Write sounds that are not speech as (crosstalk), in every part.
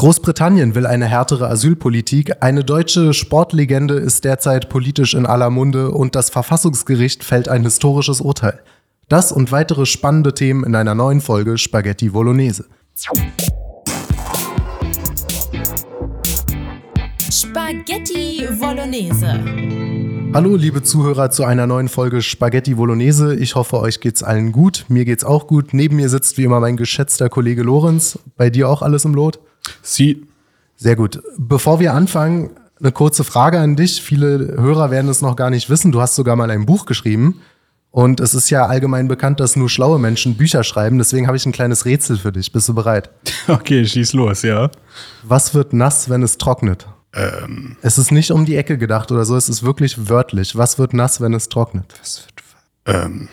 Großbritannien will eine härtere Asylpolitik, eine deutsche Sportlegende ist derzeit politisch in aller Munde und das Verfassungsgericht fällt ein historisches Urteil. Das und weitere spannende Themen in einer neuen Folge Spaghetti Bolognese. Spaghetti Bolognese. Hallo, liebe Zuhörer, zu einer neuen Folge Spaghetti Bolognese. Ich hoffe, euch geht's allen gut. Mir geht's auch gut. Neben mir sitzt wie immer mein geschätzter Kollege Lorenz. Bei dir auch alles im Lot? Sie. Sehr gut. Bevor wir anfangen, eine kurze Frage an dich. Viele Hörer werden es noch gar nicht wissen. Du hast sogar mal ein Buch geschrieben. Und es ist ja allgemein bekannt, dass nur schlaue Menschen Bücher schreiben. Deswegen habe ich ein kleines Rätsel für dich. Bist du bereit? (laughs) Okay, schieß los, ja. Was wird nass, wenn es trocknet? Ähm, Es ist nicht um die Ecke gedacht oder so, es ist wirklich wörtlich. Was wird nass, wenn es trocknet? was wird, ähm,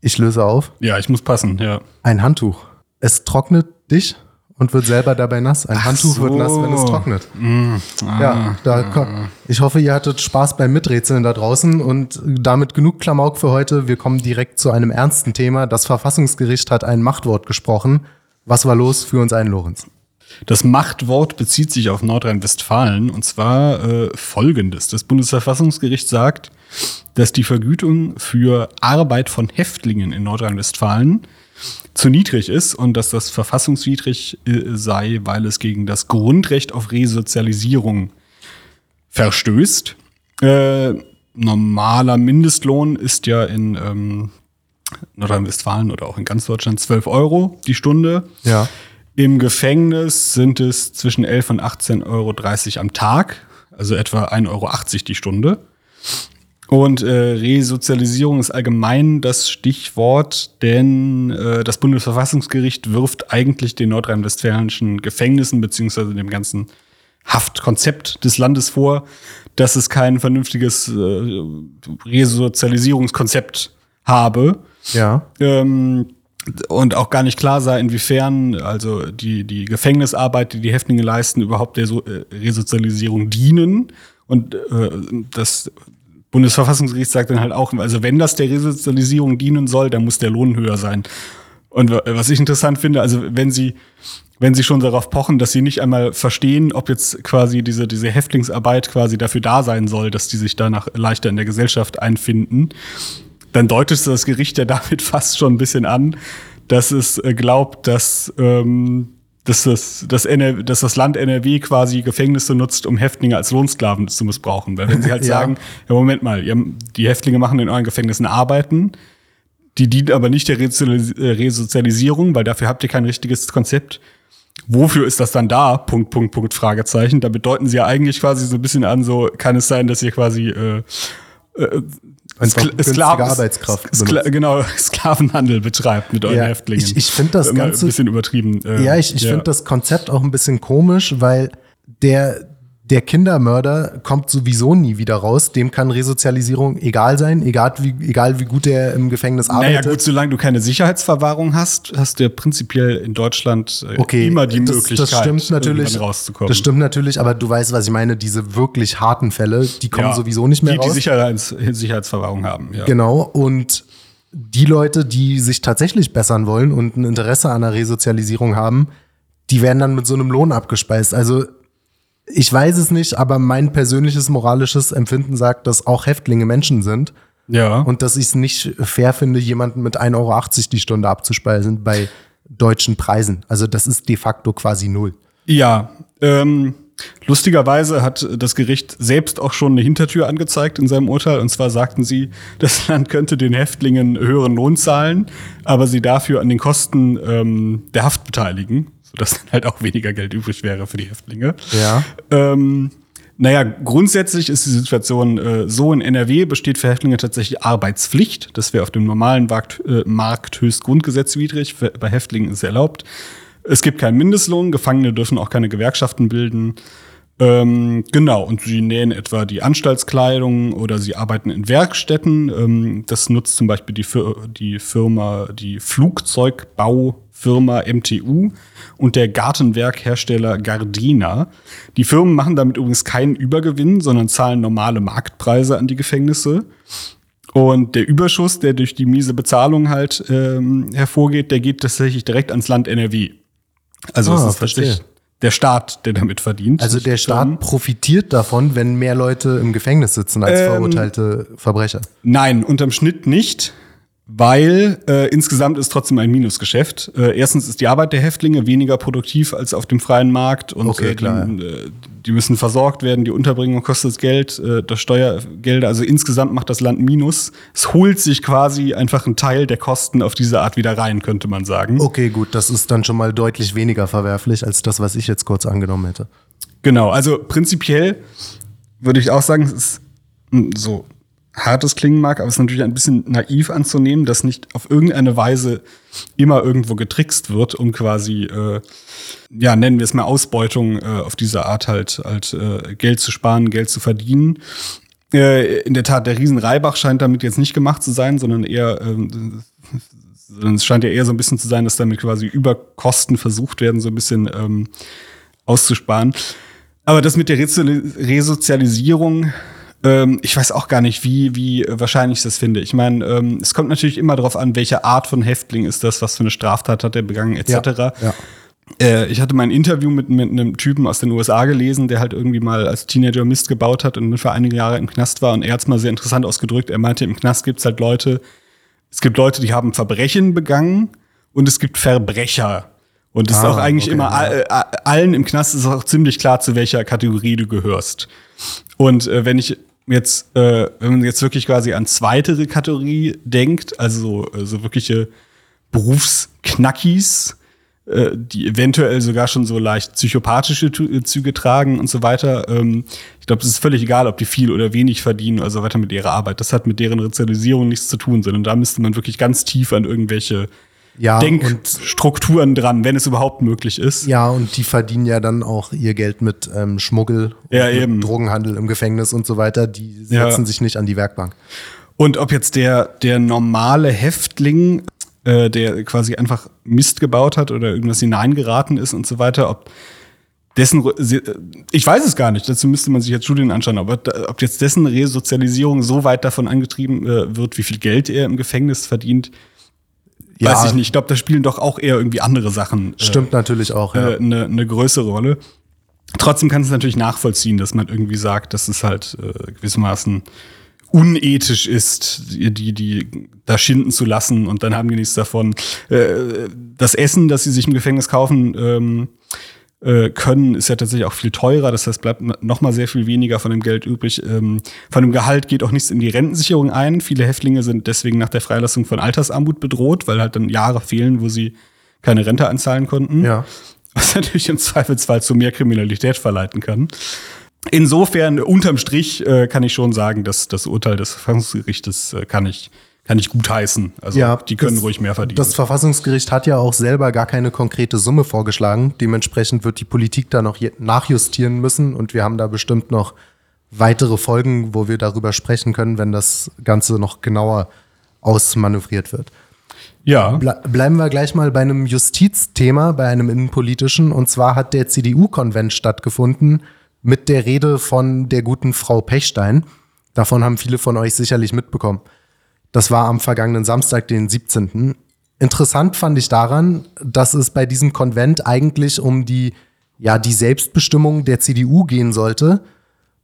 Ich löse auf. ja, ich muss passen, ja. Ein Handtuch. Es trocknet dich und wird selber dabei nass. Ein Handtuch wird so. nass, wenn es trocknet. Mm, ah, Ja, da ich hoffe, ihr hattet Spaß beim Miträtseln da draußen und damit genug Klamauk für heute. Wir kommen direkt zu einem ernsten Thema. Das Verfassungsgericht hat ein Machtwort gesprochen. Was war los? Für uns ein, Lorenz. Das Machtwort bezieht sich auf Nordrhein-Westfalen und zwar äh, folgendes. Das Bundesverfassungsgericht sagt, dass die Vergütung für Arbeit von Häftlingen in Nordrhein-Westfalen zu niedrig ist und dass das verfassungswidrig äh, sei, weil es gegen das Grundrecht auf Resozialisierung verstößt. Äh, normaler Mindestlohn ist ja in ähm, Nordrhein-Westfalen oder auch in ganz Deutschland 12 Euro die Stunde. Ja. Im Gefängnis sind es zwischen 11 und 18,30 Euro am Tag, also etwa 1,80 Euro die Stunde. Und äh, Resozialisierung ist allgemein das Stichwort, denn äh, das Bundesverfassungsgericht wirft eigentlich den nordrhein-westfälischen Gefängnissen beziehungsweise dem ganzen Haftkonzept des Landes vor, dass es kein vernünftiges äh, Resozialisierungskonzept habe Ja. ähm, und auch gar nicht klar sei, inwiefern also die, die Gefängnisarbeit, die die Häftlinge leisten, überhaupt der so äh, Resozialisierung dienen. Und äh, das Bundesverfassungsgericht sagt dann halt auch, also wenn das der Resozialisierung dienen soll, dann muss der Lohn höher sein. Und wa- was ich interessant finde, also wenn sie, wenn sie schon darauf pochen, dass sie nicht einmal verstehen, ob jetzt quasi diese, diese Häftlingsarbeit quasi dafür da sein soll, dass die sich danach leichter in der Gesellschaft einfinden, dann deutet das Gericht ja (laughs) damit fast schon ein bisschen an, dass es äh, glaubt, dass, ähm, dass, das, dass, NR dass das Land NRW quasi Gefängnisse nutzt, um Häftlinge als Lohnsklaven zu missbrauchen. Weil wenn sie halt (laughs) Ja. sagen, ja Moment mal, die Häftlinge machen in euren Gefängnissen Arbeiten, die dienen aber nicht der äh, Resozialisierung, weil dafür habt ihr kein richtiges Konzept. Wofür ist das dann da? Punkt, Punkt, Punkt, Fragezeichen. Damit deuten sie ja eigentlich quasi so ein bisschen an, so kann es sein, dass ihr quasi äh, äh, Skla- Sklaven- Arbeitskraft Skla benutzt. genau, (laughs) Sklavenhandel betreibt mit euren Ja, Häftlingen. ich- ich find das Immer Ganze- ein bisschen übertrieben. äh, Ja, ich, ich finde das Konzept auch ein bisschen komisch, weil der, der Kindermörder kommt sowieso nie wieder raus. Dem kann Resozialisierung egal sein, egal wie, egal wie gut er im Gefängnis Naja, arbeitet. gut, solange du keine Sicherheitsverwahrung hast, hast du ja prinzipiell in Deutschland äh, Okay, immer die das, Möglichkeit, das stimmt natürlich. rauszukommen. Das stimmt natürlich, aber du weißt, was ich meine. Diese wirklich harten Fälle, die kommen Ja, sowieso nicht mehr die, raus. Die Sicherheits Sicherheitsverwahrung haben, ja. Genau. Und die Leute, die sich tatsächlich bessern wollen und ein Interesse an einer Resozialisierung haben, die werden dann mit so einem Lohn abgespeist. Also ich weiß es nicht, aber mein persönliches moralisches Empfinden sagt, dass auch Häftlinge Menschen sind Ja. und dass ich es nicht fair finde, jemanden mit 1,80 Euro die Stunde abzuspeisen bei deutschen Preisen. Also das ist de facto quasi null. Ja, ähm, lustigerweise hat das Gericht selbst auch schon eine Hintertür angezeigt in seinem Urteil. Und zwar sagten sie, (laughs) das Land könnte den Häftlingen höheren Lohn zahlen, aber sie dafür an den Kosten ähm, der Haft beteiligen, sodass dann halt auch weniger Geld übrig wäre für die Häftlinge. Ja. Ähm, naja, grundsätzlich ist die Situation äh, so, in NRW besteht für Häftlinge tatsächlich Arbeitspflicht. Das wäre auf dem normalen Markt, äh, Markt höchst grundgesetzwidrig. Für, bei Häftlingen ist es erlaubt. Es gibt keinen Mindestlohn, Gefangene dürfen auch keine Gewerkschaften bilden. Ähm, genau, und sie nähen etwa die Anstaltskleidung oder sie arbeiten in Werkstätten. Ähm, das nutzt zum Beispiel die, Fir die Firma, die Flugzeugbaufirma MTU und der Gartenwerkhersteller Gardina. Die Firmen machen damit übrigens keinen Übergewinn, sondern zahlen normale Marktpreise an die Gefängnisse. Und der Überschuss, der durch die miese Bezahlung halt ähm, hervorgeht, der geht tatsächlich direkt ans Land NRW. Also Ah, es ist tatsächlich der Staat, der damit verdient. Also der Staat profitiert davon, wenn mehr Leute im Gefängnis sitzen als Ähm, verurteilte Verbrecher. Nein, unterm Schnitt nicht, weil äh, insgesamt ist trotzdem ein Minusgeschäft. Äh, erstens ist die Arbeit der Häftlinge weniger produktiv als auf dem freien Markt und Okay, äh, klar, die, äh, die müssen versorgt werden, die Unterbringung kostet Geld, äh, das Steuergelder, also insgesamt macht das Land Minus. Es holt sich quasi einfach einen Teil der Kosten auf diese Art wieder rein, könnte man sagen. Okay, gut, das ist dann schon mal deutlich weniger verwerflich als das, was ich jetzt kurz angenommen hätte. Genau, also prinzipiell würde ich auch sagen, es ist mm, so hart es klingen mag, aber es ist natürlich ein bisschen naiv anzunehmen, dass nicht auf irgendeine Weise immer irgendwo getrickst wird, um quasi, äh, ja, nennen wir es mal Ausbeutung äh, auf diese Art halt, halt äh, Geld zu sparen, Geld zu verdienen. Äh, in der Tat, der Riesenreibach scheint damit jetzt nicht gemacht zu sein, sondern eher, ähm, es scheint ja eher so ein bisschen zu sein, dass damit quasi Überkosten versucht werden, so ein bisschen ähm, auszusparen. Aber das mit der Resozialisierung, ähm, ich weiß auch gar nicht, wie, wie wahrscheinlich ich das finde. Ich meine, ähm, es kommt natürlich immer darauf an, welche Art von Häftling ist das, was für eine Straftat hat er begangen, etc. Ja. Äh, ich hatte mal ein Interview mit, mit einem Typen aus den USA gelesen, der halt irgendwie mal als Teenager Mist gebaut hat und für einige Jahre im Knast war. Und er hat es mal sehr interessant ausgedrückt. Er meinte, im Knast gibt's halt Leute, es gibt Leute, die haben Verbrechen begangen und es gibt Verbrecher. Und es ist Ah, auch eigentlich okay, immer ja. all- äh, allen im Knast ist auch ziemlich klar, zu welcher Kategorie du gehörst. Und äh, wenn ich jetzt, äh, wenn man jetzt wirklich quasi an zweitere Kategorie denkt, also so, äh, so wirkliche Berufsknackis, äh, die eventuell sogar schon so leicht psychopathische äh, Züge tragen und so weiter. Ähm, ich glaube, es ist völlig egal, ob die viel oder wenig verdienen oder so weiter mit ihrer Arbeit. Das hat mit deren Resozialisierung nichts zu tun, sondern da müsste man wirklich ganz tief an irgendwelche Ja, Denkstrukturen dran, wenn es überhaupt möglich ist. ja, und die verdienen ja dann auch ihr Geld mit ähm, Schmuggel, Ja, mit. Drogenhandel im Gefängnis und so weiter. Die Ja. setzen sich nicht an die Werkbank. Und ob jetzt der, der normale Häftling, äh, der quasi einfach Mist gebaut hat oder irgendwas hineingeraten ist und so weiter, ob dessen, äh, ich weiß es gar nicht, dazu müsste man sich jetzt Studien anschauen, aber ob jetzt dessen Resozialisierung so weit davon angetrieben äh, wird, wie viel Geld er im Gefängnis verdient, Ja. weiß ich nicht. Ich glaube, da spielen doch auch eher irgendwie andere Sachen äh, Stimmt natürlich auch, ja. äh, eine, eine größere Rolle. Trotzdem kann es natürlich nachvollziehen, dass man irgendwie sagt, dass es halt äh, gewissermaßen unethisch ist, die, die, die da schinden zu lassen und dann haben die nichts davon. Äh, das Essen, das sie sich im Gefängnis kaufen ähm, äh, können, ist ja tatsächlich auch viel teurer. Das heißt, bleibt noch mal sehr viel weniger von dem Geld übrig. Ähm, von dem Gehalt geht auch nichts in die Rentensicherung ein. Viele Häftlinge sind deswegen nach der Freilassung von Altersarmut bedroht, weil halt dann Jahre fehlen, wo sie keine Rente anzahlen konnten ja. was (laughs) natürlich im Zweifelsfall zu mehr Kriminalität verleiten kann. Insofern, unterm Strich, äh, kann ich schon sagen, dass das Urteil des Verfassungsgerichtes äh, kann ich, kann ich gutheißen. Also Ja, die können das- ruhig mehr verdienen. Das Verfassungsgericht hat ja auch selber gar keine konkrete Summe vorgeschlagen. Dementsprechend wird die Politik da noch nachjustieren müssen und wir haben da bestimmt noch weitere Folgen, wo wir darüber sprechen können, wenn das Ganze noch genauer ausmanövriert wird. ja, Ble bleiben wir gleich mal bei einem Justizthema, bei einem innenpolitischen. Und zwar hat der CDU-Konvent stattgefunden mit der Rede von der guten Frau Pechstein. Davon haben viele von euch sicherlich mitbekommen. Das war am vergangenen Samstag, den 17. Interessant fand ich daran, dass es bei diesem Konvent eigentlich um die, ja, die Selbstbestimmung der CDU gehen sollte,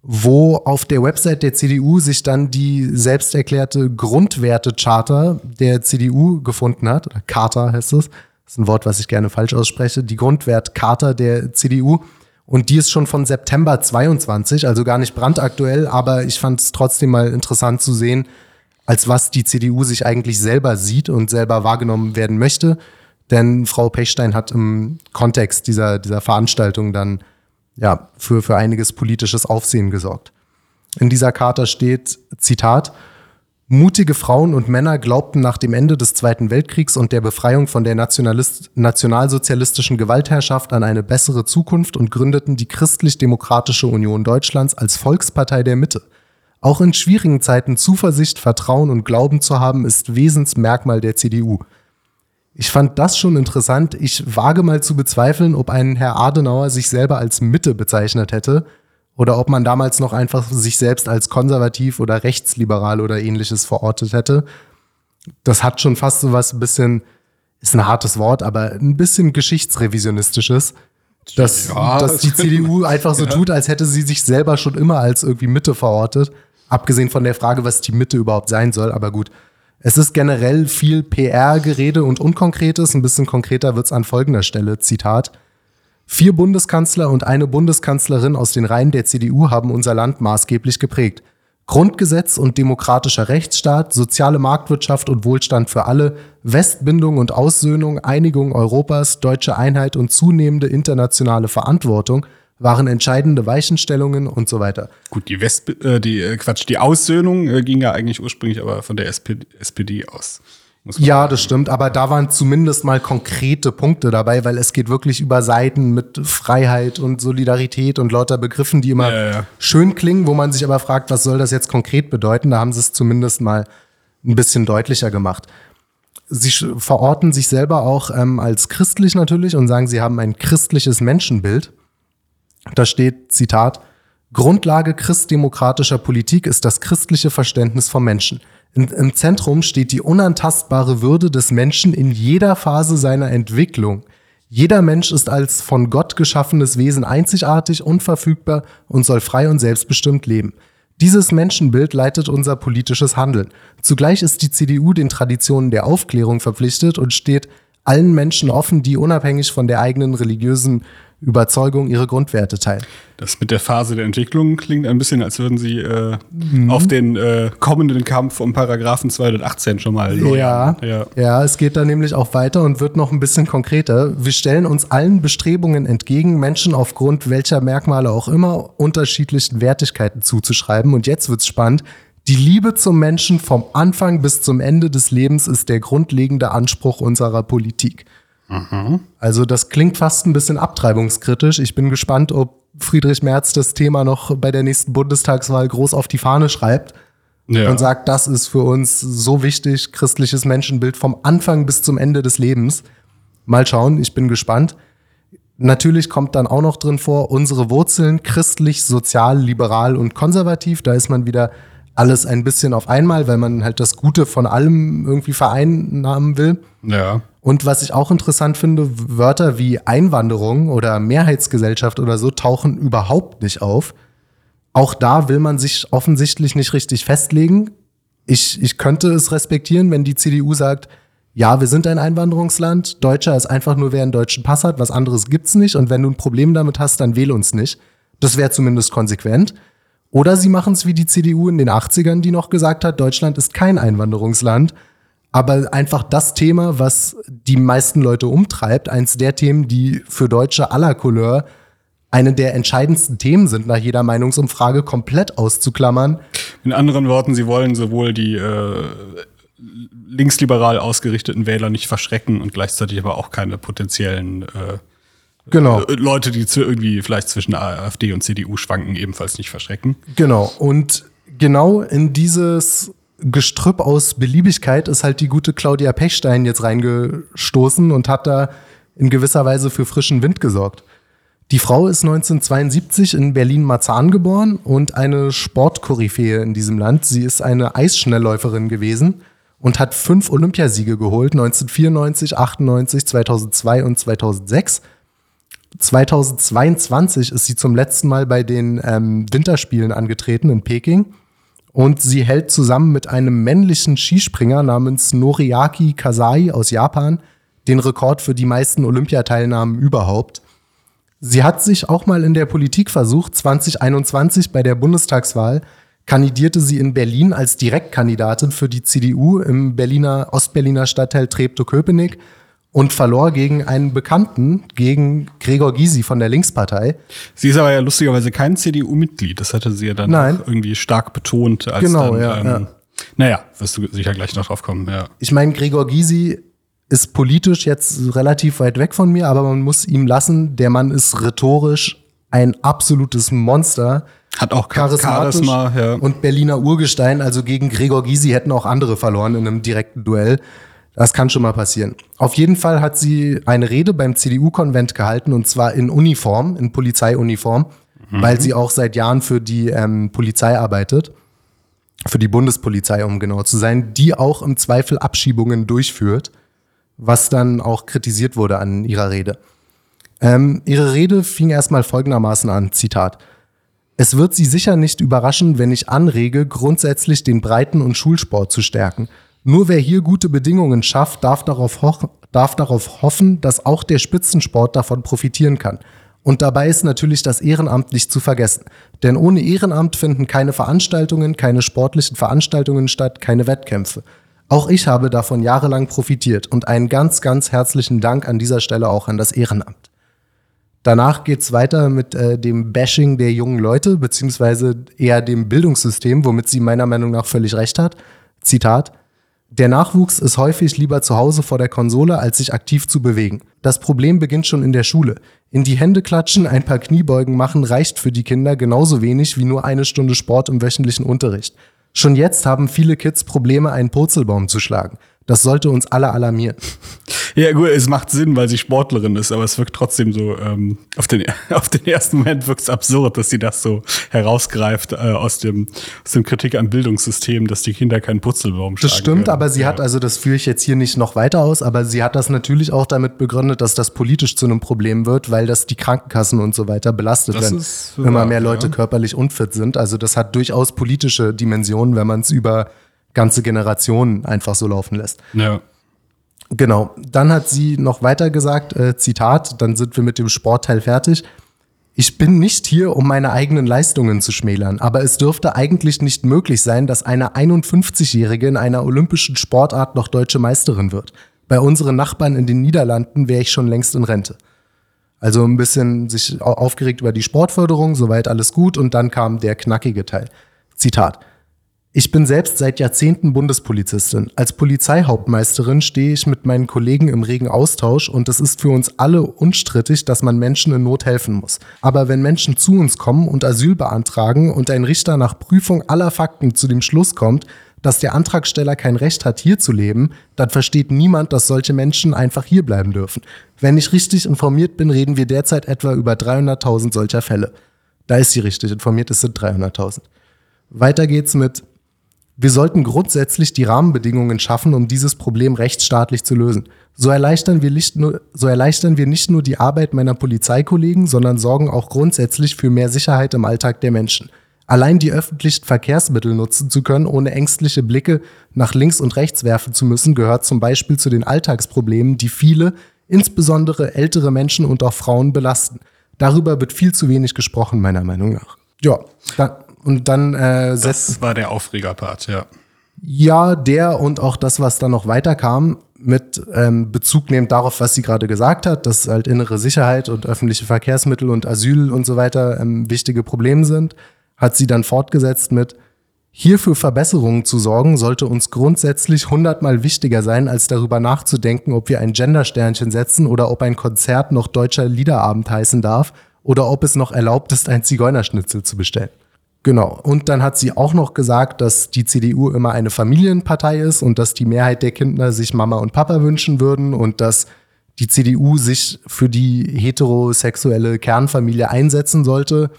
wo auf der Website der CDU sich dann die selbst erklärte Grundwerte-Charta der CDU gefunden hat. Oder Charta heißt es. Das ist ein Wort, was ich gerne falsch ausspreche. Die Grundwert-Charta der CDU. Und die ist schon von September 22, also gar nicht brandaktuell, aber ich fand es trotzdem mal interessant zu sehen, als was die CDU sich eigentlich selber sieht und selber wahrgenommen werden möchte. Denn Frau Pechstein hat im Kontext dieser, dieser Veranstaltung dann ja, für, für einiges politisches Aufsehen gesorgt. In dieser Charta steht, Zitat, Mutige Frauen und Männer glaubten nach dem Ende des Zweiten Weltkriegs und der Befreiung von der nationalsozialistischen Gewaltherrschaft an eine bessere Zukunft und gründeten die Christlich-Demokratische Union Deutschlands als Volkspartei der Mitte. Auch in schwierigen Zeiten Zuversicht, Vertrauen und Glauben zu haben, ist Wesensmerkmal der CDU. Ich fand das schon interessant. Ich wage mal zu bezweifeln, ob ein Herr Adenauer sich selber als Mitte bezeichnet hätte oder ob man damals noch einfach sich selbst als konservativ oder rechtsliberal oder ähnliches verortet hätte. Das hat schon fast so was ein bisschen, ist ein hartes Wort, aber ein bisschen geschichtsrevisionistisches. Dass, Ja. dass die CDU einfach so tut, als hätte sie sich selber schon immer als irgendwie Mitte verortet. Abgesehen von der Frage, was die Mitte überhaupt sein soll. Aber gut, es ist generell viel PR-Gerede und Unkonkretes. Ein bisschen konkreter wird's an folgender Stelle. Zitat. Vier Bundeskanzler und eine Bundeskanzlerin aus den Reihen der CDU haben unser Land maßgeblich geprägt. Grundgesetz und demokratischer Rechtsstaat, soziale Marktwirtschaft und Wohlstand für alle, Westbindung und Aussöhnung, Einigung Europas, deutsche Einheit und zunehmende internationale Verantwortung waren entscheidende Weichenstellungen und so weiter. Gut, die West, äh, die äh, Quatsch, die Aussöhnung äh, ging ja eigentlich ursprünglich aber von der SPD, SPD aus. Ja, das stimmt, aber da waren zumindest mal konkrete Punkte dabei, weil es geht wirklich über Seiten mit Freiheit und Solidarität und lauter Begriffen, die immer Ja, ja. schön klingen, wo man sich aber fragt, was soll das jetzt konkret bedeuten? Da haben sie es zumindest mal ein bisschen deutlicher gemacht. Sie verorten sich selber auch ähm, als christlich natürlich und sagen, sie haben ein christliches Menschenbild. Da steht, Zitat, Grundlage christdemokratischer Politik ist das christliche Verständnis vom Menschen. Im Zentrum steht die unantastbare Würde des Menschen in jeder Phase seiner Entwicklung. Jeder Mensch ist als von Gott geschaffenes Wesen einzigartig, unverfügbar und soll frei und selbstbestimmt leben. Dieses Menschenbild leitet unser politisches Handeln. Zugleich ist die CDU den Traditionen der Aufklärung verpflichtet und steht allen Menschen offen, die unabhängig von der eigenen religiösen Überzeugung ihre Grundwerte teilen. Das mit der Phase der Entwicklung klingt ein bisschen, als würden sie äh, auf den äh, kommenden Kampf um Paragraphen 218 schon mal Ja, ja. ja, es geht da nämlich auch weiter und wird noch ein bisschen konkreter. Wir stellen uns allen Bestrebungen entgegen, Menschen aufgrund welcher Merkmale auch immer unterschiedlichen Wertigkeiten zuzuschreiben. Und jetzt wird's spannend. Die Liebe zum Menschen vom Anfang bis zum Ende des Lebens ist der grundlegende Anspruch unserer Politik. Also das klingt fast ein bisschen abtreibungskritisch. Ich bin gespannt, ob Friedrich Merz das Thema noch bei der nächsten Bundestagswahl groß auf die Fahne schreibt Ja. und sagt, das ist für uns so wichtig, christliches Menschenbild vom Anfang bis zum Ende des Lebens. Mal schauen, ich bin gespannt. Natürlich kommt dann auch noch drin vor, unsere Wurzeln christlich, sozial, liberal und konservativ. Da ist man wieder alles ein bisschen auf einmal, weil man halt das Gute von allem irgendwie vereinnahmen will. ja. Und was ich auch interessant finde, Wörter wie Einwanderung oder Mehrheitsgesellschaft oder so tauchen überhaupt nicht auf. Auch da will man sich offensichtlich nicht richtig festlegen. Ich, ich könnte es respektieren, wenn die CDU sagt, ja, wir sind ein Einwanderungsland, Deutscher ist einfach nur, wer einen deutschen Pass hat, was anderes gibt's nicht und wenn du ein Problem damit hast, dann wähl uns nicht. Das wäre zumindest konsequent. Oder sie machen es wie die CDU in den 80ern, die noch gesagt hat, Deutschland ist kein Einwanderungsland, aber einfach das Thema, was die meisten Leute umtreibt, eins der Themen, die für Deutsche aller Couleur eine der entscheidendsten Themen sind, nach jeder Meinungsumfrage komplett auszuklammern. In anderen Worten, sie wollen sowohl die äh, linksliberal ausgerichteten Wähler nicht verschrecken und gleichzeitig aber auch keine potenziellen äh, Genau. äh, Leute, die zu, irgendwie vielleicht zwischen AfD und CDU schwanken, ebenfalls nicht verschrecken. Genau. Und genau in dieses Gestrüpp aus Beliebigkeit ist halt die gute Claudia Pechstein jetzt reingestoßen und hat da in gewisser Weise für frischen Wind gesorgt. Die Frau ist 1972 in Berlin-Marzahn geboren und eine Sportkoryphäe in diesem Land. Sie ist eine Eisschnellläuferin gewesen und hat fünf Olympiasiege geholt, 1994, 98, 2002 und 2006. 2022 ist sie zum letzten Mal bei den ähm, Winterspielen angetreten in Peking und sie hält zusammen mit einem männlichen Skispringer namens Noriaki Kasai aus Japan den Rekord für die meisten Olympiateilnahmen überhaupt. Sie hat sich auch mal in der Politik versucht. 2021 bei der Bundestagswahl kandidierte sie in Berlin als Direktkandidatin für die CDU im Berliner Ostberliner Stadtteil Treptow-Köpenick und verlor gegen einen Bekannten, gegen Gregor Gysi von der Linkspartei. Sie ist aber ja lustigerweise kein CDU-Mitglied. Das hatte sie ja dann Nein. irgendwie stark betont. Als Genau, dann, ja, ähm, ja. Naja, wirst du sicher gleich noch drauf kommen. Ja. Ich meine, Gregor Gysi ist politisch jetzt relativ weit weg von mir, aber man muss ihm lassen, der Mann ist rhetorisch ein absolutes Monster. Hat auch charismatisch Charisma, ja. und Berliner Urgestein. Also gegen Gregor Gysi hätten auch andere verloren in einem direkten Duell. Das kann schon mal passieren. Auf jeden Fall hat sie eine Rede beim CDU-Konvent gehalten und zwar in Uniform, in Polizeiuniform, weil sie auch seit Jahren für die ähm, Polizei arbeitet, für die Bundespolizei, um genau zu sein, die auch im Zweifel Abschiebungen durchführt, was dann auch kritisiert wurde an ihrer Rede. Ähm, ihre Rede fing erstmal folgendermaßen an, Zitat. Es wird Sie sicher nicht überraschen, wenn ich anrege, grundsätzlich den Breiten- und Schulsport zu stärken. Nur wer hier gute Bedingungen schafft, darf darauf, darf darauf hoffen, dass auch der Spitzensport davon profitieren kann. Und dabei ist natürlich das Ehrenamt nicht zu vergessen. Denn ohne Ehrenamt finden keine Veranstaltungen, keine sportlichen Veranstaltungen statt, keine Wettkämpfe. Auch ich habe davon jahrelang profitiert und einen ganz, ganz herzlichen Dank an dieser Stelle auch an das Ehrenamt. Danach geht's weiter mit äh, dem Bashing der jungen Leute, beziehungsweise eher dem Bildungssystem, womit sie meiner Meinung nach völlig recht hat. Zitat. Der Nachwuchs ist häufig lieber zu Hause vor der Konsole, als sich aktiv zu bewegen. Das Problem beginnt schon in der Schule. In die Hände klatschen, ein paar Kniebeugen machen reicht für die Kinder genauso wenig wie nur eine Stunde Sport im wöchentlichen Unterricht. Schon jetzt haben viele Kids Probleme, einen Purzelbaum zu schlagen. Das sollte uns alle alarmieren. Ja, gut, es macht Sinn, weil sie Sportlerin ist, aber es wirkt trotzdem so, ähm, auf, den, (laughs) auf den ersten Moment wirkt es absurd, dass sie das so herausgreift äh, aus, dem, aus dem Kritik am Bildungssystem, dass die Kinder keinen Putzelbaum schlagen Das stimmt, können. aber sie ja. hat, also das führe ich jetzt hier nicht noch weiter aus, aber sie hat das natürlich auch damit begründet, dass das politisch zu einem Problem wird, weil das die Krankenkassen und so weiter belastet, Das wenn ist immer mehr Leute ja. körperlich unfit sind. Also das hat durchaus politische Dimensionen, wenn man es über ganze Generationen einfach so laufen lässt. Ja. Genau. Dann hat sie noch weiter gesagt, äh, Zitat, dann sind wir mit dem Sportteil fertig. Ich bin nicht hier, um meine eigenen Leistungen zu schmälern, aber es dürfte eigentlich nicht möglich sein, dass eine 51-Jährige in einer olympischen Sportart noch deutsche Meisterin wird. Bei unseren Nachbarn in den Niederlanden wäre ich schon längst in Rente. Also ein bisschen sich au- aufgeregt über die Sportförderung, soweit alles gut und dann kam der knackige Teil. Zitat. Ich bin selbst seit Jahrzehnten Bundespolizistin. Als Polizeihauptmeisterin stehe ich mit meinen Kollegen im regen Austausch und es ist für uns alle unstrittig, dass man Menschen in Not helfen muss. Aber wenn Menschen zu uns kommen und Asyl beantragen und ein Richter nach Prüfung aller Fakten zu dem Schluss kommt, dass der Antragsteller kein Recht hat, hier zu leben, dann versteht niemand, dass solche Menschen einfach hier bleiben dürfen. Wenn ich richtig informiert bin, reden wir derzeit etwa über 300.000 solcher Fälle. Da ist sie richtig informiert, es sind 300.000. Weiter geht's mit wir sollten grundsätzlich die Rahmenbedingungen schaffen, um dieses Problem rechtsstaatlich zu lösen. So erleichtern wir nicht nur, so erleichtern wir nicht nur die Arbeit meiner Polizeikollegen, sondern sorgen auch grundsätzlich für mehr Sicherheit im Alltag der Menschen. Allein die öffentlichen Verkehrsmittel nutzen zu können, ohne ängstliche Blicke nach links und rechts werfen zu müssen, gehört zum Beispiel zu den Alltagsproblemen, die viele, insbesondere ältere Menschen und auch Frauen belasten. Darüber wird viel zu wenig gesprochen, meiner Meinung nach. Ja, dann, und dann äh, setzt Das war der Aufregerpart, ja. ja, der und auch das, was dann noch weiterkam, mit ähm, Bezug nehmend darauf, was sie gerade gesagt hat, dass halt innere Sicherheit und öffentliche Verkehrsmittel und Asyl und so weiter ähm, wichtige Probleme sind, hat sie dann fortgesetzt mit, hier für Verbesserungen zu sorgen, sollte uns grundsätzlich hundertmal wichtiger sein, als darüber nachzudenken, ob wir ein Gendersternchen setzen oder ob ein Konzert noch deutscher Liederabend heißen darf oder ob es noch erlaubt ist, ein Zigeunerschnitzel zu bestellen. Genau. Und dann hat sie auch noch gesagt, dass die CDU immer eine Familienpartei ist und dass die Mehrheit der Kinder sich Mama und Papa wünschen würden und dass die CDU sich für die heterosexuelle Kernfamilie einsetzen sollte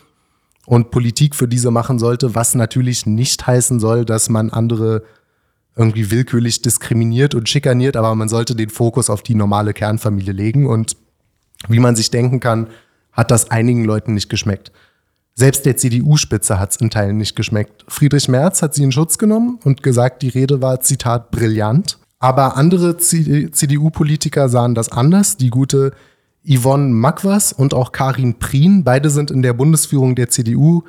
und Politik für diese machen sollte, was natürlich nicht heißen soll, dass man andere irgendwie willkürlich diskriminiert und schikaniert, aber man sollte den Fokus auf die normale Kernfamilie legen und wie man sich denken kann, hat das einigen Leuten nicht geschmeckt. Selbst der CDU-Spitze hat es in Teilen nicht geschmeckt. Friedrich Merz hat sie in Schutz genommen und gesagt, die Rede war, Zitat, brillant. Aber andere CDU-Politiker sahen das anders. Die gute Yvonne Makwas und auch Karin Prien, beide sind in der Bundesführung der CDU,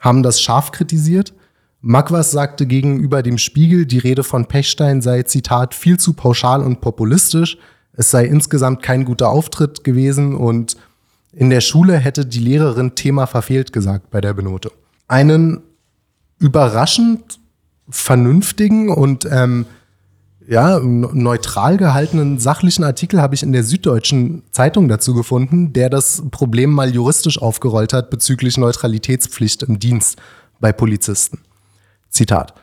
haben das scharf kritisiert. Makwas sagte gegenüber dem Spiegel, die Rede von Pechstein sei, Zitat, viel zu pauschal und populistisch. Es sei insgesamt kein guter Auftritt gewesen und in der Schule hätte die Lehrerin Thema verfehlt gesagt bei der Benotung. Einen überraschend vernünftigen und ähm, ja, neutral gehaltenen sachlichen Artikel habe ich in der Süddeutschen Zeitung dazu gefunden, der das Problem mal juristisch aufgerollt hat bezüglich Neutralitätspflicht im Dienst bei Polizisten. Zitat.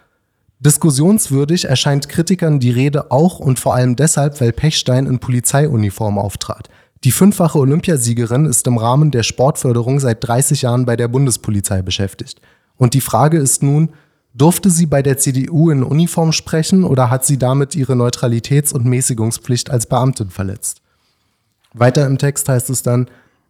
Diskussionswürdig erscheint Kritikern die Rede auch und vor allem deshalb, weil Pechstein in Polizeiuniform auftrat. Die fünffache Olympiasiegerin ist im Rahmen der Sportförderung seit 30 Jahren bei der Bundespolizei beschäftigt. Und die Frage ist nun, durfte sie bei der CDU in Uniform sprechen oder hat sie damit ihre Neutralitäts- und Mäßigungspflicht als Beamtin verletzt? Weiter im Text heißt es dann,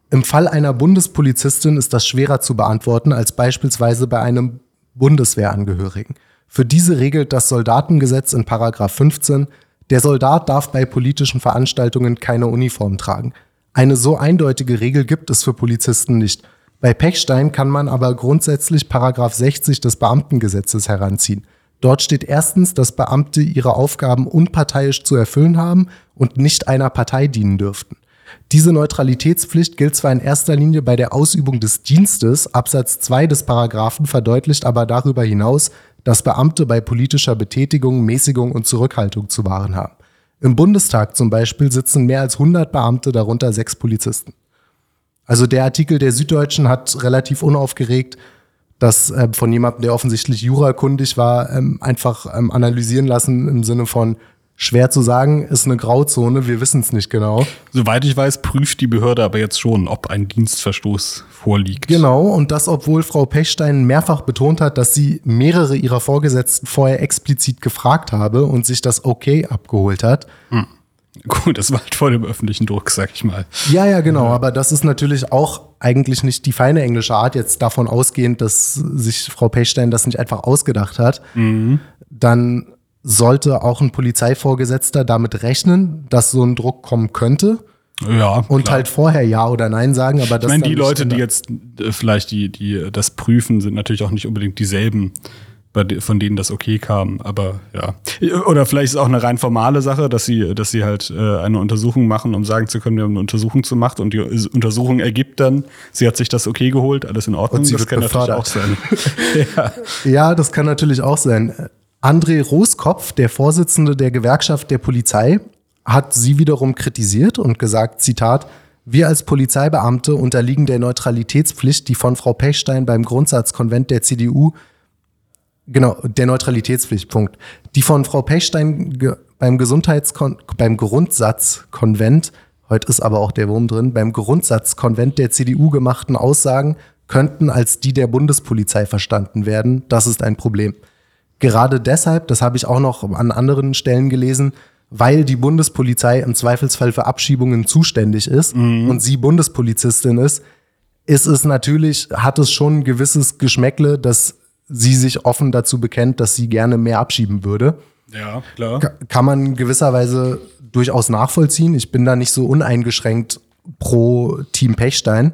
Im Fall einer Bundespolizistin ist das schwerer zu beantworten als beispielsweise bei einem Bundeswehrangehörigen. Für diese regelt das Soldatengesetz in Paragraph 15, der Soldat darf bei politischen Veranstaltungen keine Uniform tragen. Eine so eindeutige Regel gibt es für Polizisten nicht. Bei Pechstein kann man aber grundsätzlich Paragraph 60 des Beamtengesetzes heranziehen. Dort steht erstens, dass Beamte ihre Aufgaben unparteiisch zu erfüllen haben und nicht einer Partei dienen dürften. Diese Neutralitätspflicht gilt zwar in erster Linie bei der Ausübung des Dienstes, Absatz 2 des Paragraphen verdeutlicht aber darüber hinaus, dass Beamte bei politischer Betätigung Mäßigung und Zurückhaltung zu wahren haben. Im Bundestag zum Beispiel sitzen mehr als 100 Beamte, darunter sechs Polizisten. Also der Artikel der Süddeutschen hat relativ unaufgeregt das äh, von jemandem, der offensichtlich jurakundig war, ähm, einfach ähm, analysieren lassen im Sinne von, Schwer zu sagen, ist eine Grauzone, wir wissen es nicht genau. Soweit ich weiß, prüft die Behörde aber jetzt schon, ob ein Dienstverstoß vorliegt. Genau, und das, obwohl Frau Pechstein mehrfach betont hat, dass sie mehrere ihrer Vorgesetzten vorher explizit gefragt habe und sich das Okay abgeholt hat. Hm. Gut, das war halt vor dem öffentlichen Druck, sag ich mal. Ja, ja, genau. Aber das ist natürlich auch eigentlich nicht die feine englische Art, jetzt davon ausgehend, dass sich Frau Pechstein das nicht einfach ausgedacht hat. Mhm. Dann sollte auch ein Polizeivorgesetzter damit rechnen, dass so ein Druck kommen könnte. Ja. Und klar. halt vorher Ja oder Nein sagen, aber das. Ich meine, die Leute, die jetzt äh, vielleicht die, die das prüfen, sind natürlich auch nicht unbedingt dieselben, von denen das okay kam. Aber ja. Oder vielleicht ist es auch eine rein formale Sache, dass sie, dass sie halt äh, eine Untersuchung machen, um sagen zu können, wir haben eine Untersuchung zu machen und die Untersuchung ergibt dann, sie hat sich das okay geholt, alles in Ordnung. Und sie das kann natürlich auch sein. (laughs) ja. ja, das kann natürlich auch sein. André Roskopf, der Vorsitzende der Gewerkschaft der Polizei, hat sie wiederum kritisiert und gesagt, Zitat, wir als Polizeibeamte unterliegen der Neutralitätspflicht, die von Frau Pechstein beim Grundsatzkonvent der CDU, genau, der Neutralitätspflicht, Punkt, die von Frau Pechstein beim Gesundheitskon beim Grundsatzkonvent, heute ist aber auch der Wurm drin, beim Grundsatzkonvent der CDU gemachten Aussagen könnten als die der Bundespolizei verstanden werden. Das ist ein Problem. Gerade deshalb, das habe ich auch noch an anderen Stellen gelesen, weil die Bundespolizei im Zweifelsfall für Abschiebungen zuständig ist mhm. und sie Bundespolizistin ist, ist es natürlich, hat es schon ein gewisses Geschmäckle, dass sie sich offen dazu bekennt, dass sie gerne mehr abschieben würde. Ja, klar. Kann man gewisserweise durchaus nachvollziehen. Ich bin da nicht so uneingeschränkt pro Team Pechstein.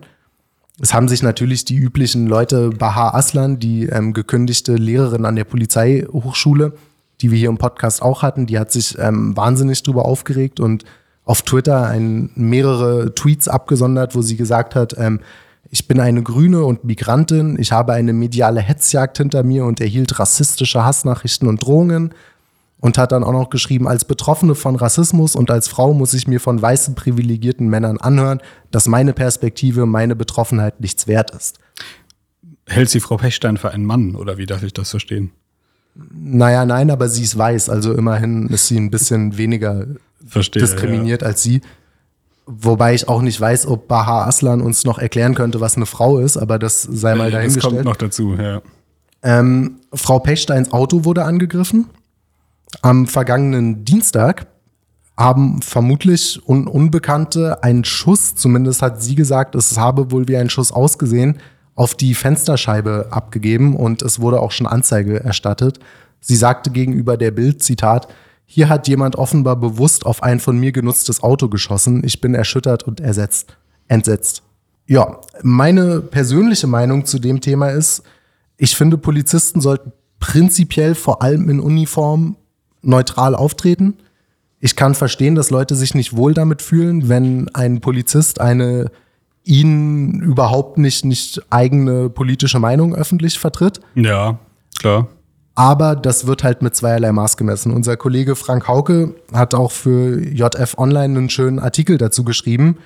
Es haben sich natürlich die üblichen Leute, Bahar Aslan, die ähm, gekündigte Lehrerin an der Polizeihochschule, die wir hier im Podcast auch hatten, die hat sich ähm, wahnsinnig drüber aufgeregt und auf Twitter ein, mehrere Tweets abgesondert, wo sie gesagt hat, ähm, ich bin eine Grüne und Migrantin, ich habe eine mediale Hetzjagd hinter mir und erhielt rassistische Hassnachrichten und Drohungen und hat dann auch noch geschrieben, als Betroffene von Rassismus und als Frau muss ich mir von weißen privilegierten Männern anhören, dass meine Perspektive, meine Betroffenheit nichts wert ist. Hält sie Frau Pechstein für einen Mann oder wie darf ich das verstehen? Naja, nein, aber sie ist weiß, also immerhin ist sie ein bisschen weniger Verstehe, diskriminiert ja. als sie. Wobei ich auch nicht weiß, ob Baha Aslan uns noch erklären könnte, was eine Frau ist, aber das sei mal dahingestellt. Das kommt noch dazu, ja. Ähm, Frau Pechsteins Auto wurde angegriffen. Am vergangenen Dienstag haben vermutlich un Unbekannte einen Schuss, zumindest hat sie gesagt, es habe wohl wie ein Schuss ausgesehen, auf die Fensterscheibe abgegeben und es wurde auch schon Anzeige erstattet. Sie sagte gegenüber der Bild, Zitat, hier hat jemand offenbar bewusst auf ein von mir genutztes Auto geschossen. Ich bin erschüttert und ersetzt, entsetzt. Ja, meine persönliche Meinung zu dem Thema ist, ich finde, Polizisten sollten prinzipiell vor allem in Uniform neutral auftreten. Ich kann verstehen, dass Leute sich nicht wohl damit fühlen, wenn ein Polizist eine ihnen überhaupt nicht, nicht eigene politische Meinung öffentlich vertritt. Ja, klar. Aber das wird halt mit zweierlei Maß gemessen. Unser Kollege Frank Hauke hat auch für JF Online einen schönen Artikel dazu geschrieben,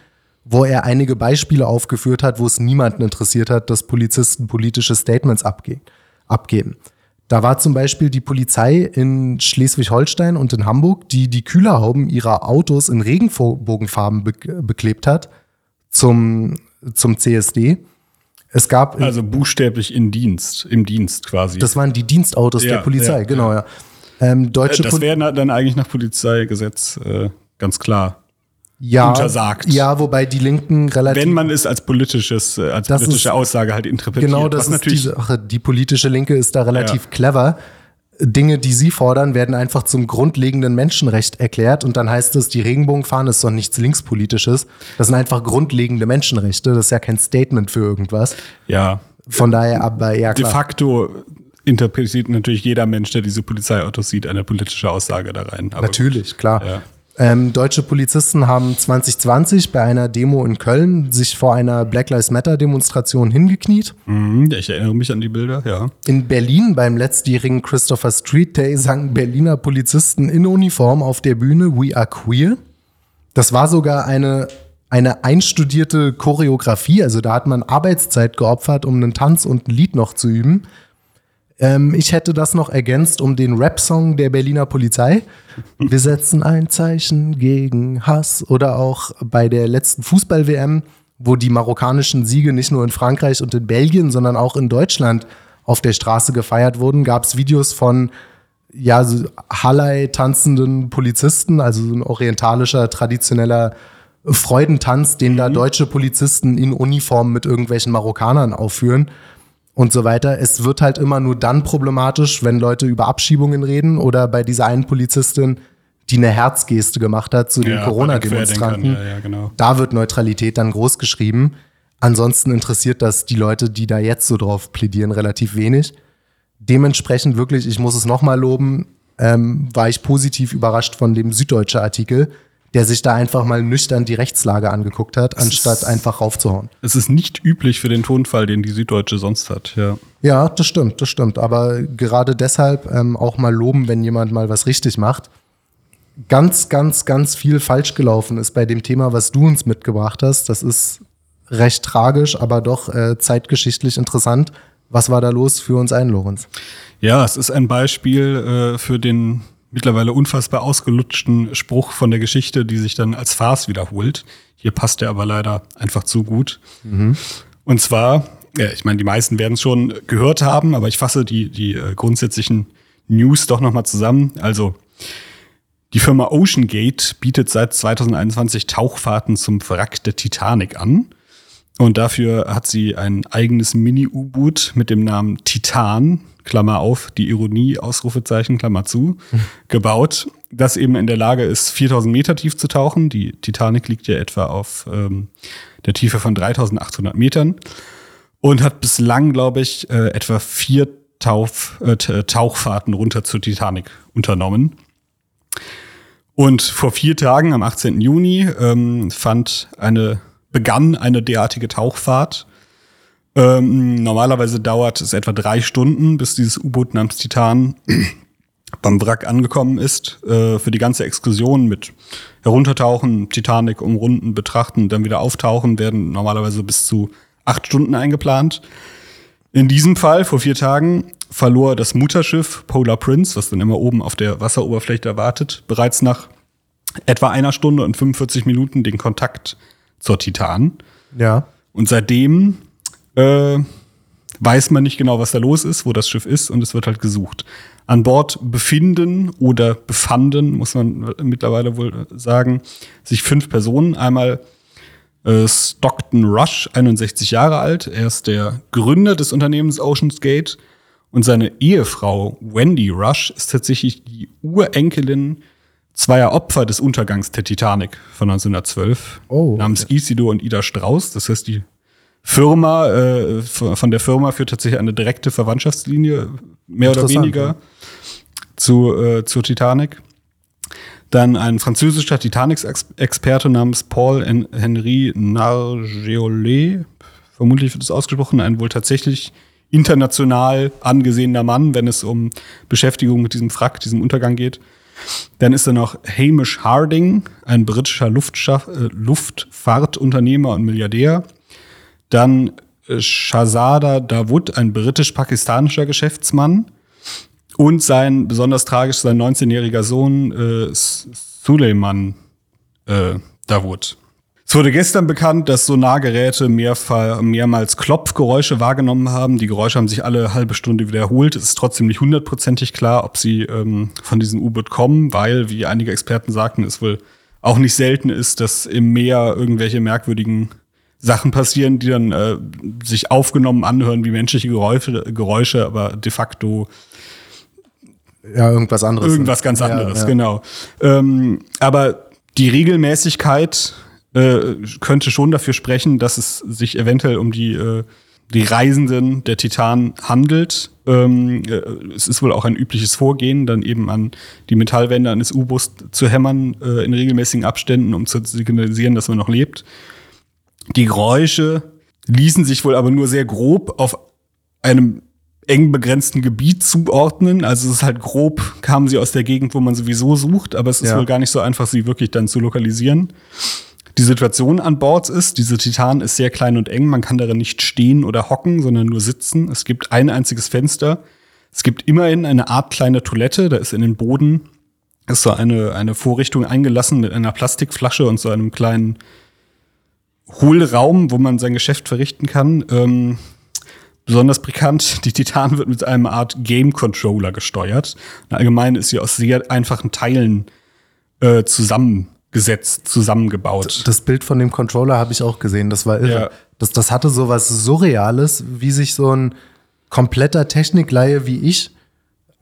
wo er einige Beispiele aufgeführt hat, wo es niemanden interessiert hat, dass Polizisten politische Statements abgeben. Da war zum Beispiel die Polizei in Schleswig-Holstein und in Hamburg, die die Kühlerhauben ihrer Autos in Regenbogenfarben be beklebt hat zum, zum CSD. Es gab also buchstäblich in Dienst, im Dienst quasi. Das waren die Dienstautos ja, der Polizei, ja, genau, ja. Ähm, deutsche das wäre dann eigentlich nach Polizeigesetz äh, ganz klar. Ja, untersagt. Ja, wobei die Linken relativ. Wenn man es als politisches, äh, als politische ist- Aussage halt interpretiert. Genau, das ist natürlich diese Sache. Die politische Linke ist da relativ Ja. clever. Dinge, die sie fordern, werden einfach zum grundlegenden Menschenrecht erklärt und dann heißt es, die Regenbogenfahne ist doch nichts linkspolitisches. Das sind einfach grundlegende Menschenrechte. Das ist ja kein Statement für irgendwas. ja Von daher aber ja de klar. facto interpretiert natürlich jeder Mensch, der diese Polizeiautos sieht, eine politische Aussage da rein. Aber Natürlich, klar. Ja. Ähm, deutsche Polizisten haben 2020 bei einer Demo in Köln sich vor einer Black Lives Matter Demonstration hingekniet. Mhm, ich erinnere mich an die Bilder, ja. In Berlin beim letztjährigen Christopher Street Day sangen Berliner Polizisten in Uniform auf der Bühne We Are Queer. Das war sogar eine, eine einstudierte Choreografie, also da hat man Arbeitszeit geopfert, um einen Tanz und ein Lied noch zu üben. Ähm, ich hätte das noch ergänzt um den Rap-Song der Berliner Polizei. Wir setzen ein Zeichen gegen Hass. Oder auch bei der letzten Fußball-WM, wo die marokkanischen Siege nicht nur in Frankreich und in Belgien, sondern auch in Deutschland auf der Straße gefeiert wurden, gab es Videos von ja, so Halai tanzenden Polizisten, also so ein orientalischer, traditioneller Freudentanz, den da deutsche Polizisten in Uniform mit irgendwelchen Marokkanern aufführen und so weiter. Es wird halt immer nur dann problematisch, wenn Leute über Abschiebungen reden oder bei dieser einen Polizistin, die eine Herzgeste gemacht hat zu den Ja, Corona-Demonstranten. Ja, ja, genau. Da wird Neutralität dann groß geschrieben. Ansonsten interessiert das die Leute, die da jetzt so drauf plädieren, relativ wenig. Dementsprechend wirklich, ich muss es nochmal loben, ähm, war ich positiv überrascht von dem süddeutsche Artikel, der sich da einfach mal nüchtern die Rechtslage angeguckt hat, anstatt einfach raufzuhauen. Es ist nicht üblich für den Tonfall, den die Süddeutsche sonst hat, ja. Ja, das stimmt, das stimmt. Aber gerade deshalb ähm, auch mal loben, wenn jemand mal was richtig macht. Ganz, ganz, ganz viel falsch gelaufen ist bei dem Thema, was du uns mitgebracht hast. Das ist recht tragisch, aber doch äh, zeitgeschichtlich interessant. Was war da los für uns ein, Lorenz? Ja, es ist ein Beispiel äh, für den mittlerweile unfassbar ausgelutschten Spruch von der Geschichte, die sich dann als Farce wiederholt. Hier passt er aber leider einfach zu gut. Und zwar, ja, ich meine, die meisten werden es schon gehört haben, aber ich fasse die, die äh, grundsätzlichen News doch nochmal zusammen. Also, die Firma OceanGate bietet seit 2021 Tauchfahrten zum Wrack der Titanic an. Und dafür hat sie ein eigenes Mini-U-Boot mit dem Namen Titan, Klammer auf, die Ironie, Ausrufezeichen, Klammer zu, (laughs) gebaut, das eben in der Lage ist, 4000 Meter tief zu tauchen. Die Titanic liegt ja etwa auf ähm, der Tiefe von 3800 Metern und hat bislang, glaube ich, äh, etwa vier Tauf, äh, T- Tauchfahrten runter zur Titanic unternommen. Und vor vier Tagen, am 18. Juni, ähm, fand eine, begann eine derartige Tauchfahrt. Ähm, normalerweise dauert es etwa drei Stunden, bis dieses U-Boot namens Titan (clears throat) beim Wrack angekommen ist. Äh, für die ganze Exkursion mit Heruntertauchen, Titanic umrunden, betrachten, dann wieder auftauchen, werden normalerweise bis zu acht Stunden eingeplant. In diesem Fall, vor vier Tagen, verlor das Mutterschiff Polar Prince, was dann immer oben auf der Wasseroberfläche wartet, bereits nach etwa einer Stunde und 45 Minuten den Kontakt zur Titan. Ja. Und seitdem äh, weiß man nicht genau, was da los ist, wo das Schiff ist und es wird halt gesucht. An Bord befinden oder befanden, muss man mittlerweile wohl sagen, sich fünf Personen. Einmal äh, Stockton Rush, 61 Jahre alt. Er ist der Gründer des Unternehmens Oceans Gate. Und seine Ehefrau Wendy Rush ist tatsächlich die Urenkelin zweier Opfer des Untergangs der Titanic von 1912. Oh, namens Isidor und Ida Strauß. Das heißt, die Firma, äh, von der Firma führt tatsächlich eine direkte Verwandtschaftslinie, mehr oder weniger, ja. zu, äh, zur Titanic. Dann ein französischer Titanic-Experte namens Paul Hen- Henri Nargeolet, vermutlich wird es ausgesprochen, ein wohl tatsächlich international angesehener Mann, wenn es um Beschäftigung mit diesem Wrack, diesem Untergang geht. Dann ist da noch Hamish Harding, ein britischer äh, Luftfahrtunternehmer und Milliardär. Dann äh, Shahzada Dawood, ein britisch-pakistanischer Geschäftsmann. Und sein, besonders tragisch, sein 19-jähriger Sohn äh, Suleiman äh, Dawood. Es wurde gestern bekannt, dass Sonargeräte mehrfach, mehrmals Klopfgeräusche wahrgenommen haben. Die Geräusche haben sich alle halbe Stunde wiederholt. Es ist trotzdem nicht hundertprozentig klar, ob sie ähm, von diesem U-Boot kommen, weil, wie einige Experten sagten, es wohl auch nicht selten ist, dass im Meer irgendwelche merkwürdigen Sachen passieren, die dann äh, sich aufgenommen anhören wie menschliche Geräusche, Geräusche aber de facto Ja, irgendwas anderes. irgendwas ganz Ja, anderes, ja. genau. Ähm, aber die Regelmäßigkeit äh, könnte schon dafür sprechen, dass es sich eventuell um die, äh, die Reisenden der Titan handelt. Ähm, äh, es ist wohl auch ein übliches Vorgehen, dann eben an die Metallwände eines U-Boots zu hämmern äh, in regelmäßigen Abständen, um zu signalisieren, dass man noch lebt. Die Geräusche ließen sich wohl aber nur sehr grob auf einem eng begrenzten Gebiet zuordnen. Also es ist halt grob, kamen sie aus der Gegend, wo man sowieso sucht, aber es ist Ja. wohl gar nicht so einfach, sie wirklich dann zu lokalisieren. Die Situation an Bord ist, diese Titan ist sehr klein und eng, man kann darin nicht stehen oder hocken, sondern nur sitzen. Es gibt ein einziges Fenster. Es gibt immerhin eine Art kleine Toilette, da ist in den Boden ist so eine, eine Vorrichtung eingelassen mit einer Plastikflasche und so einem kleinen Hohlraum, wo man sein Geschäft verrichten kann. Ähm, besonders bekannt, die Titan wird mit einem Art Game Controller gesteuert. Und allgemein ist sie aus sehr einfachen Teilen äh, zusammengesetzt, zusammengebaut. Das Bild von dem Controller habe ich auch gesehen, das war irre. Ja. Das, das hatte so was Surreales, wie sich so ein kompletter Technikleihe wie ich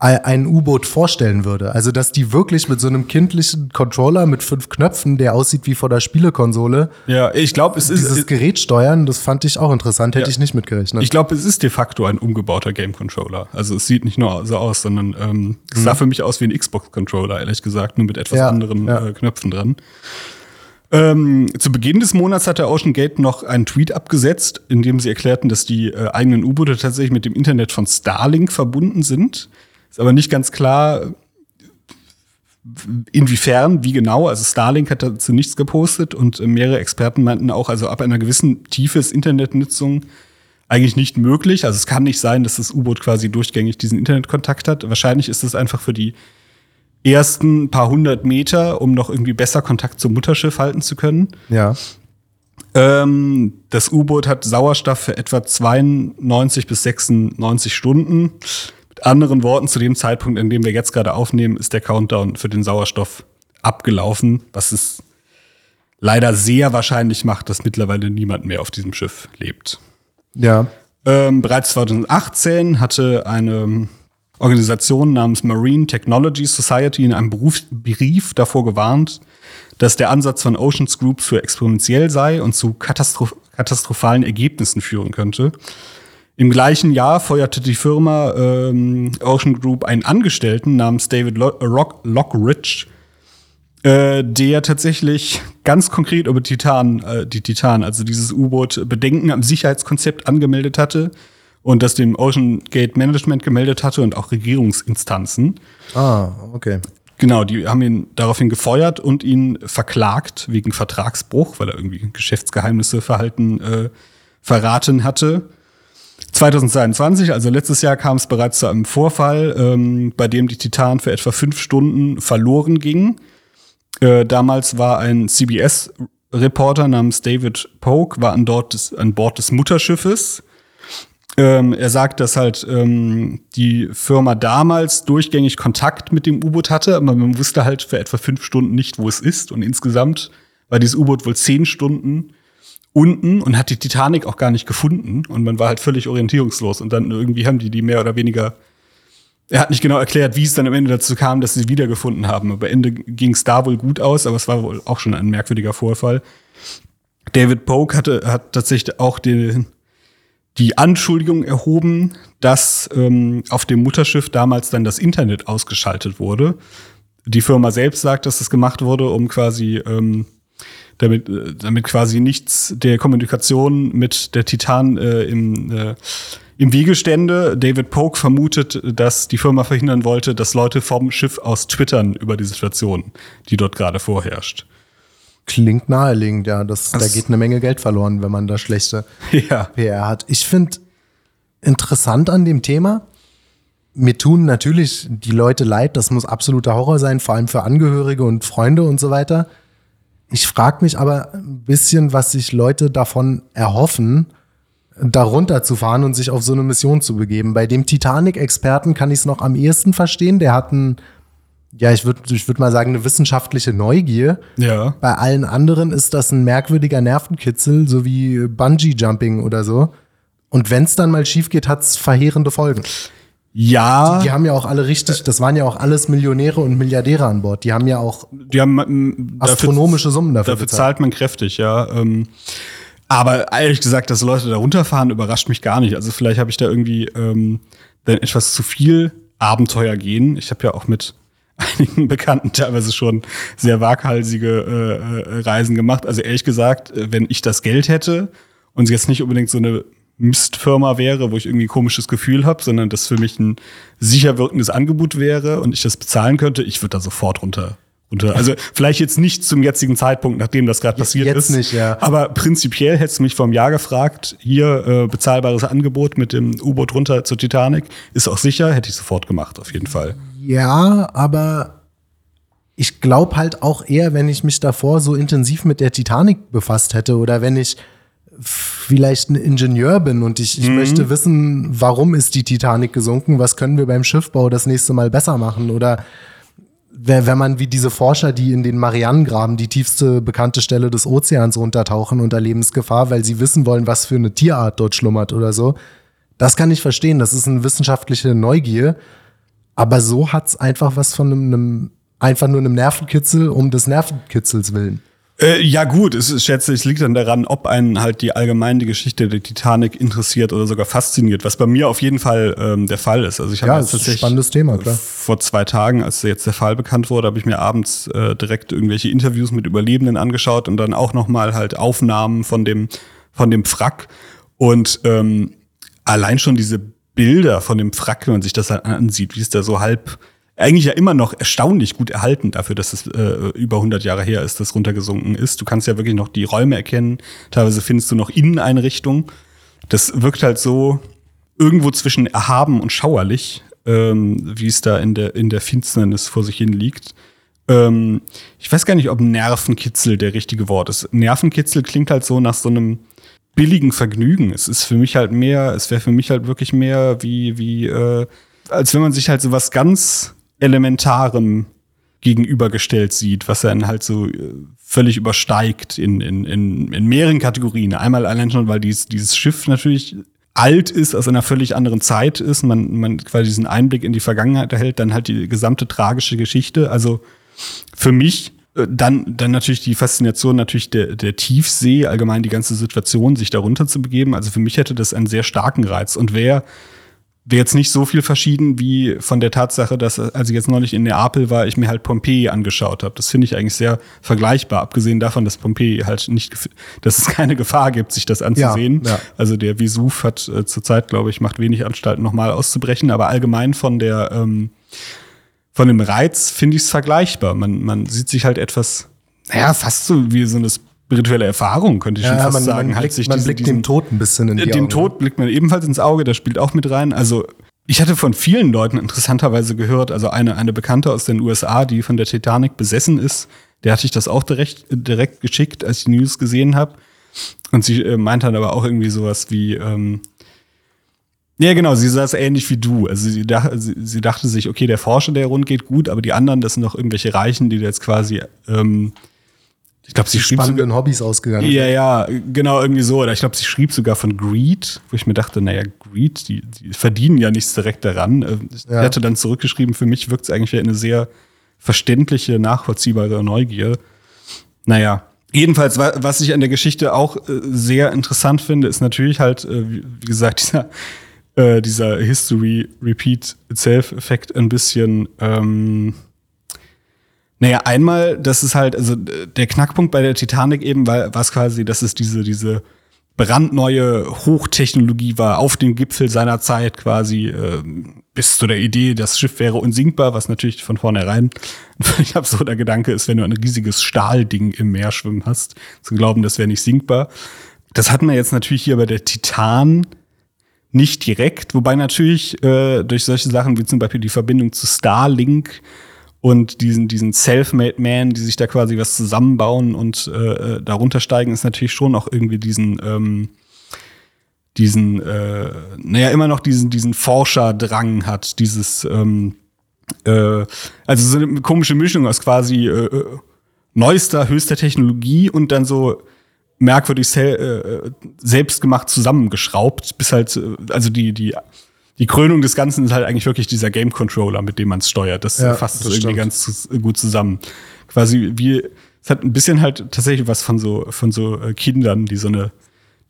ein U-Boot vorstellen würde. Also, dass die wirklich mit so einem kindlichen Controller mit fünf Knöpfen, der aussieht wie vor der Spielekonsole, ja, ich glaube, es dieses ist. Gerät steuern, das fand ich auch interessant, hätte Ja. ich nicht mitgerechnet. Ich glaube, es ist de facto ein umgebauter Game Controller. Also es sieht nicht nur so aus, sondern ähm, es sah für mich aus wie ein Xbox-Controller, ehrlich gesagt, nur mit etwas Mhm. Ja, anderen ja. Äh, Knöpfen dran. Ähm, zu Beginn des Monats hat der Ocean Gate noch einen Tweet abgesetzt, in dem sie erklärten, dass die äh, eigenen U-Boote tatsächlich mit dem Internet von Starlink verbunden sind. Ist aber nicht ganz klar, inwiefern, wie genau. Also Starlink hat dazu nichts gepostet und äh, mehrere Experten meinten auch, also ab einer gewissen Tiefe ist Internetnutzung eigentlich nicht möglich. Also es kann nicht sein, dass das U-Boot quasi durchgängig diesen Internetkontakt hat. Wahrscheinlich ist es einfach für die ersten paar hundert Meter, um noch irgendwie besser Kontakt zum Mutterschiff halten zu können. ja. Ähm, das U-Boot hat Sauerstoff für etwa 92 bis 96 Stunden. Anderen Worten, zu dem Zeitpunkt, in dem wir jetzt gerade aufnehmen, ist der Countdown für den Sauerstoff abgelaufen, was es leider sehr wahrscheinlich macht, dass mittlerweile niemand mehr auf diesem Schiff lebt. Ja. Ähm, bereits 2018 hatte eine Organisation namens Marine Technology Society in einem Beruf, Brief davor gewarnt, dass der Ansatz von Oceans Group für exponentiell sei und zu katastroph katastrophalen Ergebnissen führen könnte. Im gleichen Jahr feuerte die Firma ähm, Ocean Group einen Angestellten namens David Lo Rock Lockridge, äh, der tatsächlich ganz konkret über Titan, äh, die Titan, also dieses U-Boot, Bedenken am Sicherheitskonzept angemeldet hatte und das dem Ocean Gate Management gemeldet hatte und auch Regierungsinstanzen. Ah, okay. Genau, die haben ihn daraufhin gefeuert und ihn verklagt wegen Vertragsbruch, weil er irgendwie Geschäftsgeheimnisse verhalten äh, verraten hatte. 2022, also letztes Jahr, kam es bereits zu einem Vorfall, ähm, bei dem die Titan für etwa fünf Stunden verloren ging. Äh, damals war ein CBS-Reporter namens David Polk, war an, dort des, an Bord des Mutterschiffes. Ähm, er sagt, dass halt ähm, die Firma damals durchgängig Kontakt mit dem U-Boot hatte, aber man wusste halt für etwa fünf Stunden nicht, wo es ist. Und insgesamt war dieses U-Boot wohl zehn Stunden unten und hat die Titanic auch gar nicht gefunden. Und man war halt völlig orientierungslos. Und dann irgendwie haben die die mehr oder weniger. Er hat nicht genau erklärt, wie es dann am Ende dazu kam, dass sie wiedergefunden haben. Aber Ende ging es da wohl gut aus, aber es war wohl auch schon ein merkwürdiger Vorfall. David Polk hatte, hat tatsächlich auch den, die Anschuldigung erhoben, dass ähm, auf dem Mutterschiff damals dann das Internet ausgeschaltet wurde. Die Firma selbst sagt, dass das gemacht wurde, um quasi ähm, damit, äh, damit quasi nichts der Kommunikation mit der Titan äh, im, äh, im Wege stände. David Polk vermutet, dass die Firma verhindern wollte, dass Leute vom Schiff aus twittern über die Situation, die dort gerade vorherrscht. Klingt naheliegend, ja. Das, da Das- geht eine Menge Geld verloren, wenn man da schlechte (laughs) Ja. PR hat. Ich finde interessant an dem Thema, mir tun natürlich die Leute leid, das muss absoluter Horror sein, vor allem für Angehörige und Freunde und so weiter. Ich frage mich aber ein bisschen, was sich Leute davon erhoffen, darunter zu fahren und sich auf so eine Mission zu begeben. Bei dem Titanic-Experten kann ich es noch am ehesten verstehen. Der hat ein ja, ich würde ich würd mal sagen, eine wissenschaftliche Neugier. Ja. Bei allen anderen ist das ein merkwürdiger Nervenkitzel, so wie Bungee-Jumping oder so. Und wenn es dann mal schief geht, hat es verheerende Folgen. Ja. Die haben ja auch alle richtig, das waren ja auch alles Millionäre und Milliardäre an Bord. Die haben ja auch Die haben ähm, astronomische Summen dafür, Dafür bezahlt. zahlt man kräftig, ja. Ähm, aber ehrlich gesagt, dass Leute da runterfahren, überrascht mich gar nicht. Also vielleicht habe ich da irgendwie ähm, dann etwas zu viel Abenteuer gehen. Ich habe ja auch mit (laughs) einigen Bekannten teilweise schon sehr waghalsige äh, äh, Reisen gemacht. Also ehrlich gesagt, äh, wenn ich das Geld hätte und jetzt nicht unbedingt so eine Mistfirma wäre, wo ich irgendwie ein komisches Gefühl habe, sondern das für mich ein sicher wirkendes Angebot wäre und ich das bezahlen könnte, ich würde da sofort runter. runter. (laughs) Also vielleicht jetzt nicht zum jetzigen Zeitpunkt, nachdem das gerade passiert jetzt ist. nicht, ja. Aber prinzipiell hättest du mich vom Jahr gefragt, hier äh, bezahlbares Angebot mit dem U-Boot runter zur Titanic, ist auch sicher, hätte ich sofort gemacht, auf jeden Fall. Ja, aber ich glaube halt auch eher, wenn ich mich davor so intensiv mit der Titanic befasst hätte oder wenn ich vielleicht ein Ingenieur bin und ich, ich möchte wissen, warum ist die Titanic gesunken, was können wir beim Schiffbau das nächste Mal besser machen oder wenn man wie diese Forscher, die in den Marianengraben, die tiefste bekannte Stelle des Ozeans runtertauchen unter Lebensgefahr, weil sie wissen wollen, was für eine Tierart dort schlummert oder so. Das kann ich verstehen. Das ist eine wissenschaftliche Neugier. Aber so hat's einfach was von einem, einem einfach nur einem Nervenkitzel um des Nervenkitzels willen. Äh, ja gut, es, ich schätze, es liegt dann daran, ob einen halt die allgemein die Geschichte der Titanic interessiert oder sogar fasziniert, was bei mir auf jeden Fall ähm, der Fall ist. Also ich habe Ja, jetzt ist ein tatsächlich spannendes Thema, klar. vor zwei Tagen, als jetzt der Fall bekannt wurde, habe ich mir abends äh, direkt irgendwelche Interviews mit Überlebenden angeschaut und dann auch noch mal halt Aufnahmen von dem von dem Wrack und ähm, allein schon diese Bilder von dem Wrack, wenn man sich das halt ansieht, wie es da so halb eigentlich ja immer noch erstaunlich gut erhalten dafür, dass es äh, über 100 Jahre her ist, dass runtergesunken ist. Du kannst ja wirklich noch die Räume erkennen. Teilweise findest du noch Inneneinrichtungen. Das wirkt halt so irgendwo zwischen erhaben und schauerlich, ähm, wie es da in der, in der Finsternis vor sich hin liegt. Ähm, ich weiß gar nicht, ob Nervenkitzel der richtige Wort ist. Nervenkitzel klingt halt so nach so einem billigen Vergnügen. Es ist für mich halt mehr, es wäre für mich halt wirklich mehr wie, wie, äh, als wenn man sich halt so was ganz Elementarem gegenübergestellt sieht, was dann halt so äh, völlig übersteigt in, in, in, in mehreren Kategorien. Einmal allein schon, weil dies, dieses Schiff natürlich alt ist, aus einer völlig anderen Zeit ist, man, man quasi diesen Einblick in die Vergangenheit erhält, dann halt die gesamte tragische Geschichte. Also für mich äh, dann, dann natürlich die Faszination natürlich der, der Tiefsee, allgemein die ganze Situation, sich darunter zu begeben. Also für mich hätte das einen sehr starken Reiz und wäre wäre jetzt nicht so viel verschieden wie von der Tatsache, dass, als ich jetzt neulich in Neapel war, ich mir halt Pompeji angeschaut habe. Das finde ich eigentlich sehr vergleichbar, abgesehen davon, dass Pompeji halt nicht, dass es keine Gefahr gibt, sich das anzusehen. ja. Also der Vesuv hat äh, zurzeit, glaube ich, macht wenig Anstalten, nochmal auszubrechen, aber allgemein von der, ähm, von dem Reiz finde ich es vergleichbar. Man, man sieht sich halt etwas, naja, fast so wie so eine spirituelle Erfahrung, könnte ich schon fast man, sagen. man halt blickt, sich man diesen- blickt dem Tod ein bisschen in die dem Augen. Tod blickt man ebenfalls ins Auge, das spielt auch mit rein. Also ich hatte von vielen Leuten interessanterweise gehört, also eine, eine Bekannte aus den USA, die von der Titanic besessen ist, der hatte ich das auch direkt, direkt geschickt, als ich die News gesehen habe. Und sie äh, meinte dann aber auch irgendwie sowas wie, ähm, ja genau, sie sah es ähnlich wie du. Also sie, dach, sie, sie dachte sich, okay, der Forscher, der rund geht, gut, aber die anderen, das sind doch irgendwelche Reichen, die jetzt quasi, ähm, ich glaube, sie schrieb sogar, spannenden Hobbys ausgegangen. ja, ja, genau, irgendwie so. Oder ich glaube, sie schrieb sogar von Greed, wo ich mir dachte, naja, Greed, die, die verdienen ja nichts direkt daran. Äh, Ich Ja. hatte dann zurückgeschrieben, für mich wirkt es eigentlich eine sehr verständliche, nachvollziehbare Neugier. Naja. Jedenfalls, wa- was ich an der Geschichte auch äh, sehr interessant finde, ist natürlich halt, äh, wie wie gesagt, (laughs) dieser, äh, dieser History Repeat Itself-Effekt ein bisschen ähm, naja, einmal, das ist halt, also äh, der Knackpunkt bei der Titanic eben war es quasi, dass es diese, diese brandneue Hochtechnologie war, auf dem Gipfel seiner Zeit quasi, äh, bis zu der Idee, das Schiff wäre unsinkbar, was natürlich von vornherein (laughs) ein völlig absurder Gedanke ist, wenn du ein riesiges Stahlding im Meer schwimmen hast, zu glauben, das wäre nicht sinkbar. Das hatten wir jetzt natürlich hier bei der Titan nicht direkt, wobei natürlich äh, durch solche Sachen wie zum Beispiel die Verbindung zu Starlink und diesen, diesen Self-Made Man, die sich da quasi was zusammenbauen und äh, äh, darunter steigen, ist natürlich schon auch irgendwie diesen, ähm, diesen, äh, naja, immer noch diesen, diesen Forscherdrang hat, dieses, ähm, äh, also so eine komische Mischung aus quasi äh, äh neuester, höchster Technologie und dann so merkwürdig sel äh, selbstgemacht zusammengeschraubt, bis halt, äh, also die, die, die Krönung des Ganzen ist halt eigentlich wirklich dieser Game Controller, mit dem man es steuert. Das Ja, fasst es irgendwie stimmt. ganz gut zusammen. Quasi wie, es hat ein bisschen halt tatsächlich was von so, von so äh, Kindern, die so eine,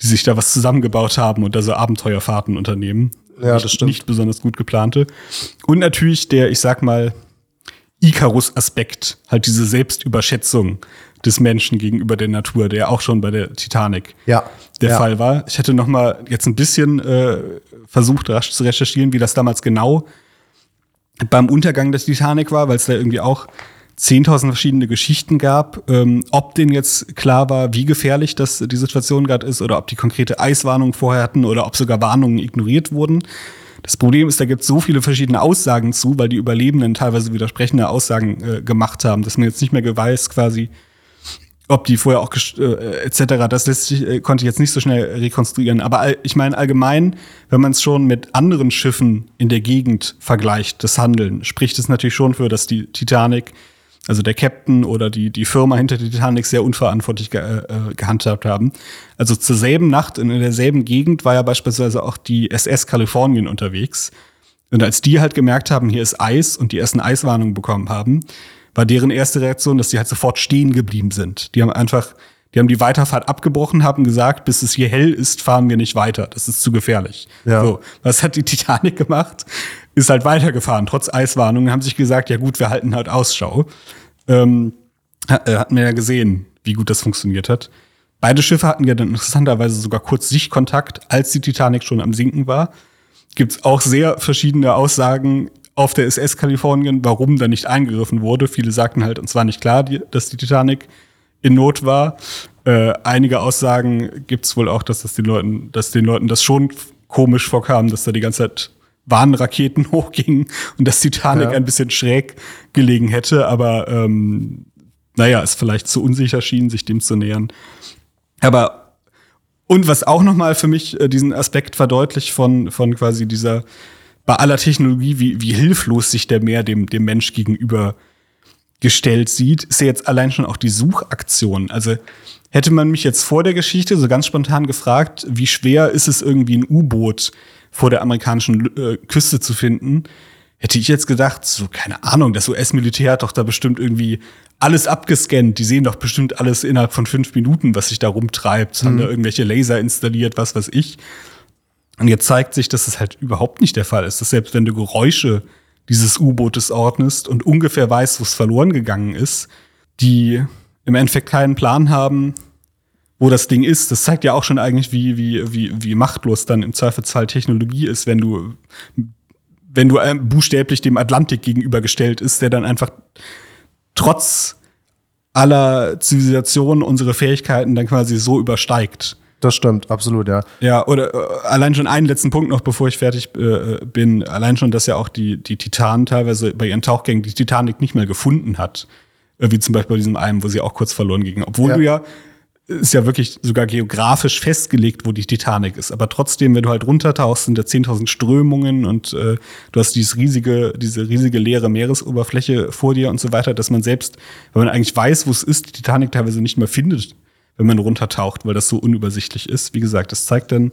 die sich da was zusammengebaut haben und da so Abenteuerfahrten unternehmen. Ja, das stimmt. Nicht besonders gut geplante. Und natürlich der, ich sag mal, Icarus-Aspekt, halt diese Selbstüberschätzung des Menschen gegenüber der Natur, der auch schon bei der Titanic Ja. der ja. Fall war. Ich hätte noch mal jetzt ein bisschen äh, versucht, rasch zu recherchieren, wie das damals genau beim Untergang der Titanic war, weil es da irgendwie auch 10.000 verschiedene Geschichten gab. Ähm, ob denen jetzt klar war, wie gefährlich das die Situation gerade ist oder ob die konkrete Eiswarnung vorher hatten oder ob sogar Warnungen ignoriert wurden. Das Problem ist, da gibt es so viele verschiedene Aussagen zu, weil die Überlebenden teilweise widersprechende Aussagen äh, gemacht haben, dass man jetzt nicht mehr weiß, quasi, ob die vorher auch äh, etc. Das lässt sich, äh, konnte ich jetzt nicht so schnell rekonstruieren. Aber all, ich meine allgemein, wenn man es schon mit anderen Schiffen in der Gegend vergleicht, das Handeln, spricht es natürlich schon für, dass die Titanic, also der Captain oder die, die Firma hinter der Titanic sehr unverantwortlich ge äh, gehandhabt haben. Also zur selben Nacht in derselben Gegend war ja beispielsweise auch die SS Kalifornien unterwegs. Und als die halt gemerkt haben, hier ist Eis und die ersten Eiswarnungen bekommen haben, war deren erste Reaktion, dass die halt sofort stehen geblieben sind. Die haben einfach, die haben die Weiterfahrt abgebrochen, haben gesagt, bis es hier hell ist, fahren wir nicht weiter. Das ist zu gefährlich. Ja. So, was hat die Titanic gemacht? Ist halt weitergefahren, trotz Eiswarnungen, haben sich gesagt, ja gut, wir halten halt Ausschau. Ähm, äh, hatten wir ja gesehen, wie gut das funktioniert hat. Beide Schiffe hatten ja dann interessanterweise sogar kurz Sichtkontakt, als die Titanic schon am Sinken war gibt es auch sehr verschiedene Aussagen auf der SS Kalifornien, warum da nicht eingegriffen wurde. Viele sagten halt, uns war nicht klar, dass die Titanic in Not war. Äh, einige Aussagen gibt es wohl auch, dass das den Leuten, dass den Leuten das schon komisch vorkam, dass da die ganze Zeit Warnraketen (laughs) hochgingen und dass Titanic Ja. ein bisschen schräg gelegen hätte, aber ähm, naja, es vielleicht zu unsicher schien, sich dem zu nähern. Aber und was auch noch mal für mich äh, diesen Aspekt verdeutlicht von, von quasi dieser, bei aller Technologie, wie, wie hilflos sich der Meer dem, dem Mensch gegenüber gestellt sieht, ist ja jetzt allein schon auch die Suchaktion. Also hätte man mich jetzt vor der Geschichte so ganz spontan gefragt, wie schwer ist es irgendwie ein U-Boot vor der amerikanischen äh, Küste zu finden, hätte ich jetzt gedacht, so keine Ahnung, das US-Militär hat doch da bestimmt irgendwie alles abgescannt. Die sehen doch bestimmt alles innerhalb von fünf Minuten, was sich da rumtreibt, haben da irgendwelche Laser installiert, was weiß ich. Und jetzt zeigt sich, dass es halt überhaupt nicht der Fall ist, dass selbst wenn du Geräusche dieses U-Bootes ordnest und ungefähr weißt, wo es verloren gegangen ist, die im Endeffekt keinen Plan haben, wo das Ding ist. Das zeigt ja auch schon eigentlich, wie, wie, wie, wie machtlos dann im Zweifelsfall Technologie ist, wenn du, wenn du ähm, buchstäblich dem Atlantik gegenübergestellt ist, der dann einfach trotz aller Zivilisationen unsere Fähigkeiten dann quasi so übersteigt. Das stimmt, absolut, ja. Ja, oder äh, allein schon einen letzten Punkt noch, bevor ich fertig äh, bin. Allein schon, dass ja auch die, die Titanen teilweise bei ihren Tauchgängen die Titanic nicht mehr gefunden hat. Äh, wie zum Beispiel bei diesem einen, wo sie auch kurz verloren ging. Obwohl Ja. du ja, ist ja wirklich sogar geografisch festgelegt, wo die Titanic ist. Aber trotzdem, wenn du halt runtertauchst, sind da 10.000 Strömungen und äh, du hast dieses riesige, diese riesige leere Meeresoberfläche vor dir und so weiter, dass man selbst, wenn man eigentlich weiß, wo es ist, die Titanic teilweise nicht mehr findet, wenn man runtertaucht, weil das so unübersichtlich ist. Wie gesagt, das zeigt dann,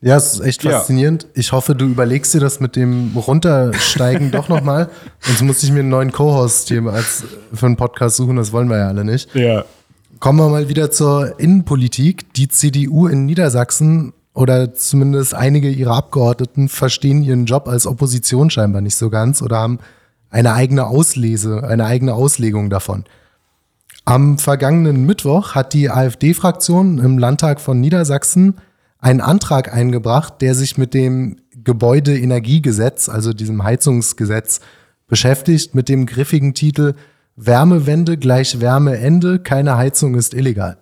Ja, es ist echt Ja. faszinierend. Ich hoffe, du überlegst dir das mit dem Runtersteigen doch noch mal. (laughs) Sonst muss ich mir einen neuen Co-Host hier als für einen Podcast suchen. Das wollen wir ja alle nicht. ja, Kommen wir mal wieder zur Innenpolitik. Die CDU in Niedersachsen oder zumindest einige ihrer Abgeordneten verstehen ihren Job als Opposition scheinbar nicht so ganz oder haben eine eigene Auslese, eine eigene Auslegung davon. Am vergangenen Mittwoch hat die AfD-Fraktion im Landtag von Niedersachsen einen Antrag eingebracht, der sich mit dem Gebäudeenergiegesetz, also diesem Heizungsgesetz, beschäftigt, mit dem griffigen Titel Wärmewende gleich Wärmeende, keine Heizung ist illegal.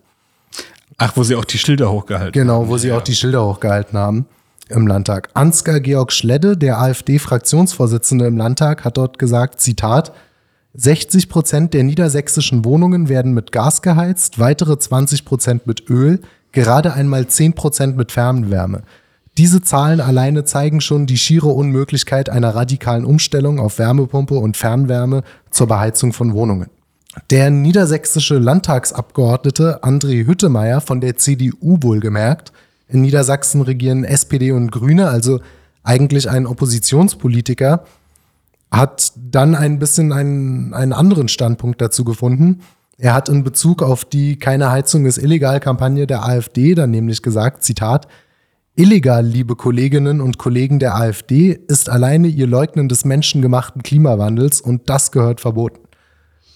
Ach, wo sie auch die Schilder hochgehalten Genau, wo sie auch die Schilder hochgehalten haben im Landtag. Ansgar Georg Schledde, der AfD-Fraktionsvorsitzende im Landtag, hat dort gesagt, Zitat, 60 Prozent der niedersächsischen Wohnungen werden mit Gas geheizt, weitere 20 Prozent mit Öl, gerade einmal 10 Prozent mit Fernwärme. Diese Zahlen alleine zeigen schon die schiere Unmöglichkeit einer radikalen Umstellung auf Wärmepumpe und Fernwärme zur Beheizung von Wohnungen. Der niedersächsische Landtagsabgeordnete André Hüttemeier von der CDU wohlgemerkt, in Niedersachsen regieren SPD und Grüne, also eigentlich ein Oppositionspolitiker, hat dann ein bisschen einen, einen anderen Standpunkt dazu gefunden. Er hat in Bezug auf die Keine Heizung ist illegal Kampagne der AfD dann nämlich gesagt, Zitat, Illegal, liebe Kolleginnen und Kollegen der AfD, ist alleine ihr Leugnen des menschengemachten Klimawandels und das gehört verboten.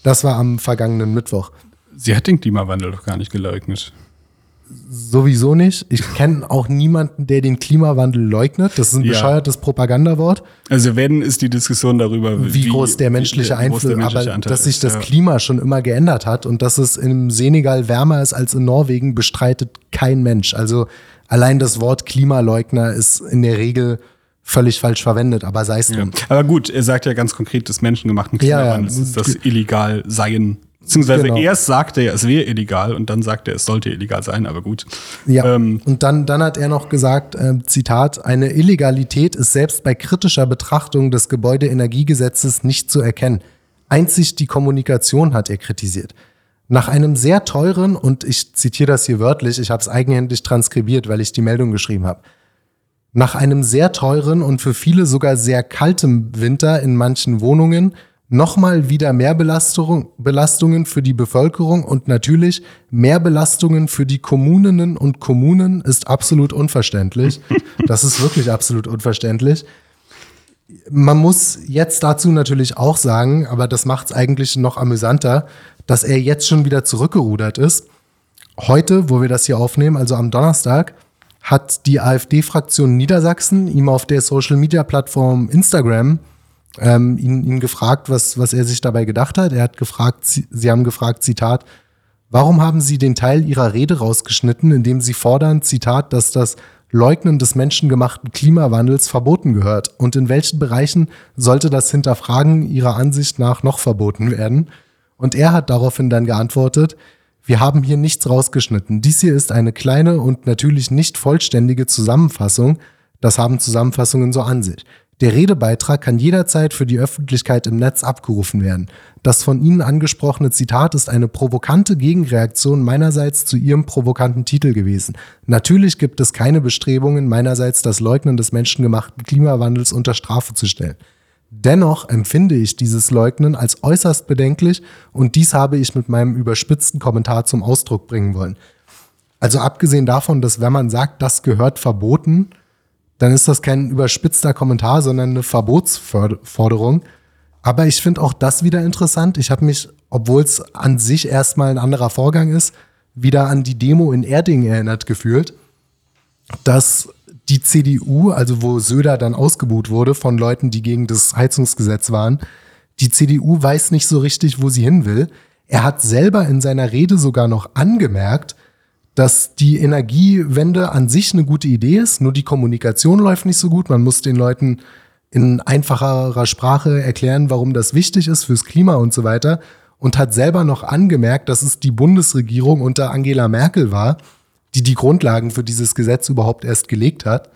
Das war am vergangenen Mittwoch. Sie hat den Klimawandel doch gar nicht geleugnet. Sowieso nicht. Ich kenne auch niemanden, der den Klimawandel leugnet. Das ist ein Ja. bescheuertes Propagandawort. Also wenn ist die Diskussion darüber, Wie, groß der menschliche wie Einfluss, der menschliche aber Anteil dass sich das ja. Klima schon immer geändert hat und dass es im Senegal wärmer ist als in Norwegen, bestreitet kein Mensch. Also allein das Wort Klimaleugner ist in der Regel völlig falsch verwendet, aber sei es Ja. drum. Aber gut, er sagt ja ganz konkret, des menschengemachten Ja, ja. Klimawandels ist das illegal seien. Beziehungsweise Genau. erst sagt er, es wäre illegal und dann sagt er, es sollte illegal sein, aber gut. Ja, Ähm, und dann, dann hat er noch gesagt, äh, Zitat, eine Illegalität ist selbst bei kritischer Betrachtung des Gebäudeenergiegesetzes nicht zu erkennen. Einzig die Kommunikation hat er kritisiert. Nach einem sehr teuren, und ich zitiere das hier wörtlich, ich habe es eigenhändig transkribiert, weil ich die Meldung geschrieben habe. Nach einem sehr teuren und für viele sogar sehr kaltem Winter in manchen Wohnungen nochmal wieder mehr Belastung, Belastungen für die Bevölkerung und natürlich mehr Belastungen für die Kommunen und Kommunen ist absolut unverständlich. (laughs) Das ist wirklich absolut unverständlich. Man muss jetzt dazu natürlich auch sagen, aber das macht es eigentlich noch amüsanter, dass er jetzt schon wieder zurückgerudert ist. Heute, wo wir das hier aufnehmen, also am Donnerstag, hat die AfD-Fraktion Niedersachsen ihm auf der Social-Media-Plattform Instagram ähm, ihn, ihn gefragt, was, was er sich dabei gedacht hat. Er hat gefragt, sie, sie haben gefragt, Zitat, warum haben Sie den Teil Ihrer Rede rausgeschnitten, in dem Sie fordern, Zitat, dass das Leugnen des menschengemachten Klimawandels verboten gehört? Und in welchen Bereichen sollte das Hinterfragen Ihrer Ansicht nach noch verboten werden? Und er hat daraufhin dann geantwortet, wir haben hier nichts rausgeschnitten. Dies hier ist eine kleine und natürlich nicht vollständige Zusammenfassung. Das haben Zusammenfassungen so an sich. Der Redebeitrag kann jederzeit für die Öffentlichkeit im Netz abgerufen werden. Das von Ihnen angesprochene Zitat ist eine provokante Gegenreaktion meinerseits zu Ihrem provokanten Titel gewesen. Natürlich gibt es keine Bestrebungen meinerseits, das Leugnen des menschengemachten Klimawandels unter Strafe zu stellen. Dennoch empfinde ich dieses Leugnen als äußerst bedenklich und dies habe ich mit meinem überspitzten Kommentar zum Ausdruck bringen wollen. Also abgesehen davon, dass wenn man sagt, das gehört verboten, dann ist das kein überspitzter Kommentar, sondern eine Verbotsforderung. Aber ich finde auch das wieder interessant. Ich habe mich, obwohl es an sich erstmal ein anderer Vorgang ist, wieder an die Demo in Erding erinnert gefühlt, dass die CDU, also wo Söder dann ausgebuht wurde von Leuten, die gegen das Heizungsgesetz waren, die CDU weiß nicht so richtig, wo sie hin will. Er hat selber in seiner Rede sogar noch angemerkt, dass die Energiewende an sich eine gute Idee ist, nur die Kommunikation läuft nicht so gut. Man muss den Leuten in einfacherer Sprache erklären, warum das wichtig ist fürs Klima und so weiter. Und hat selber noch angemerkt, dass es die Bundesregierung unter Angela Merkel war, die die Grundlagen für dieses Gesetz überhaupt erst gelegt hat.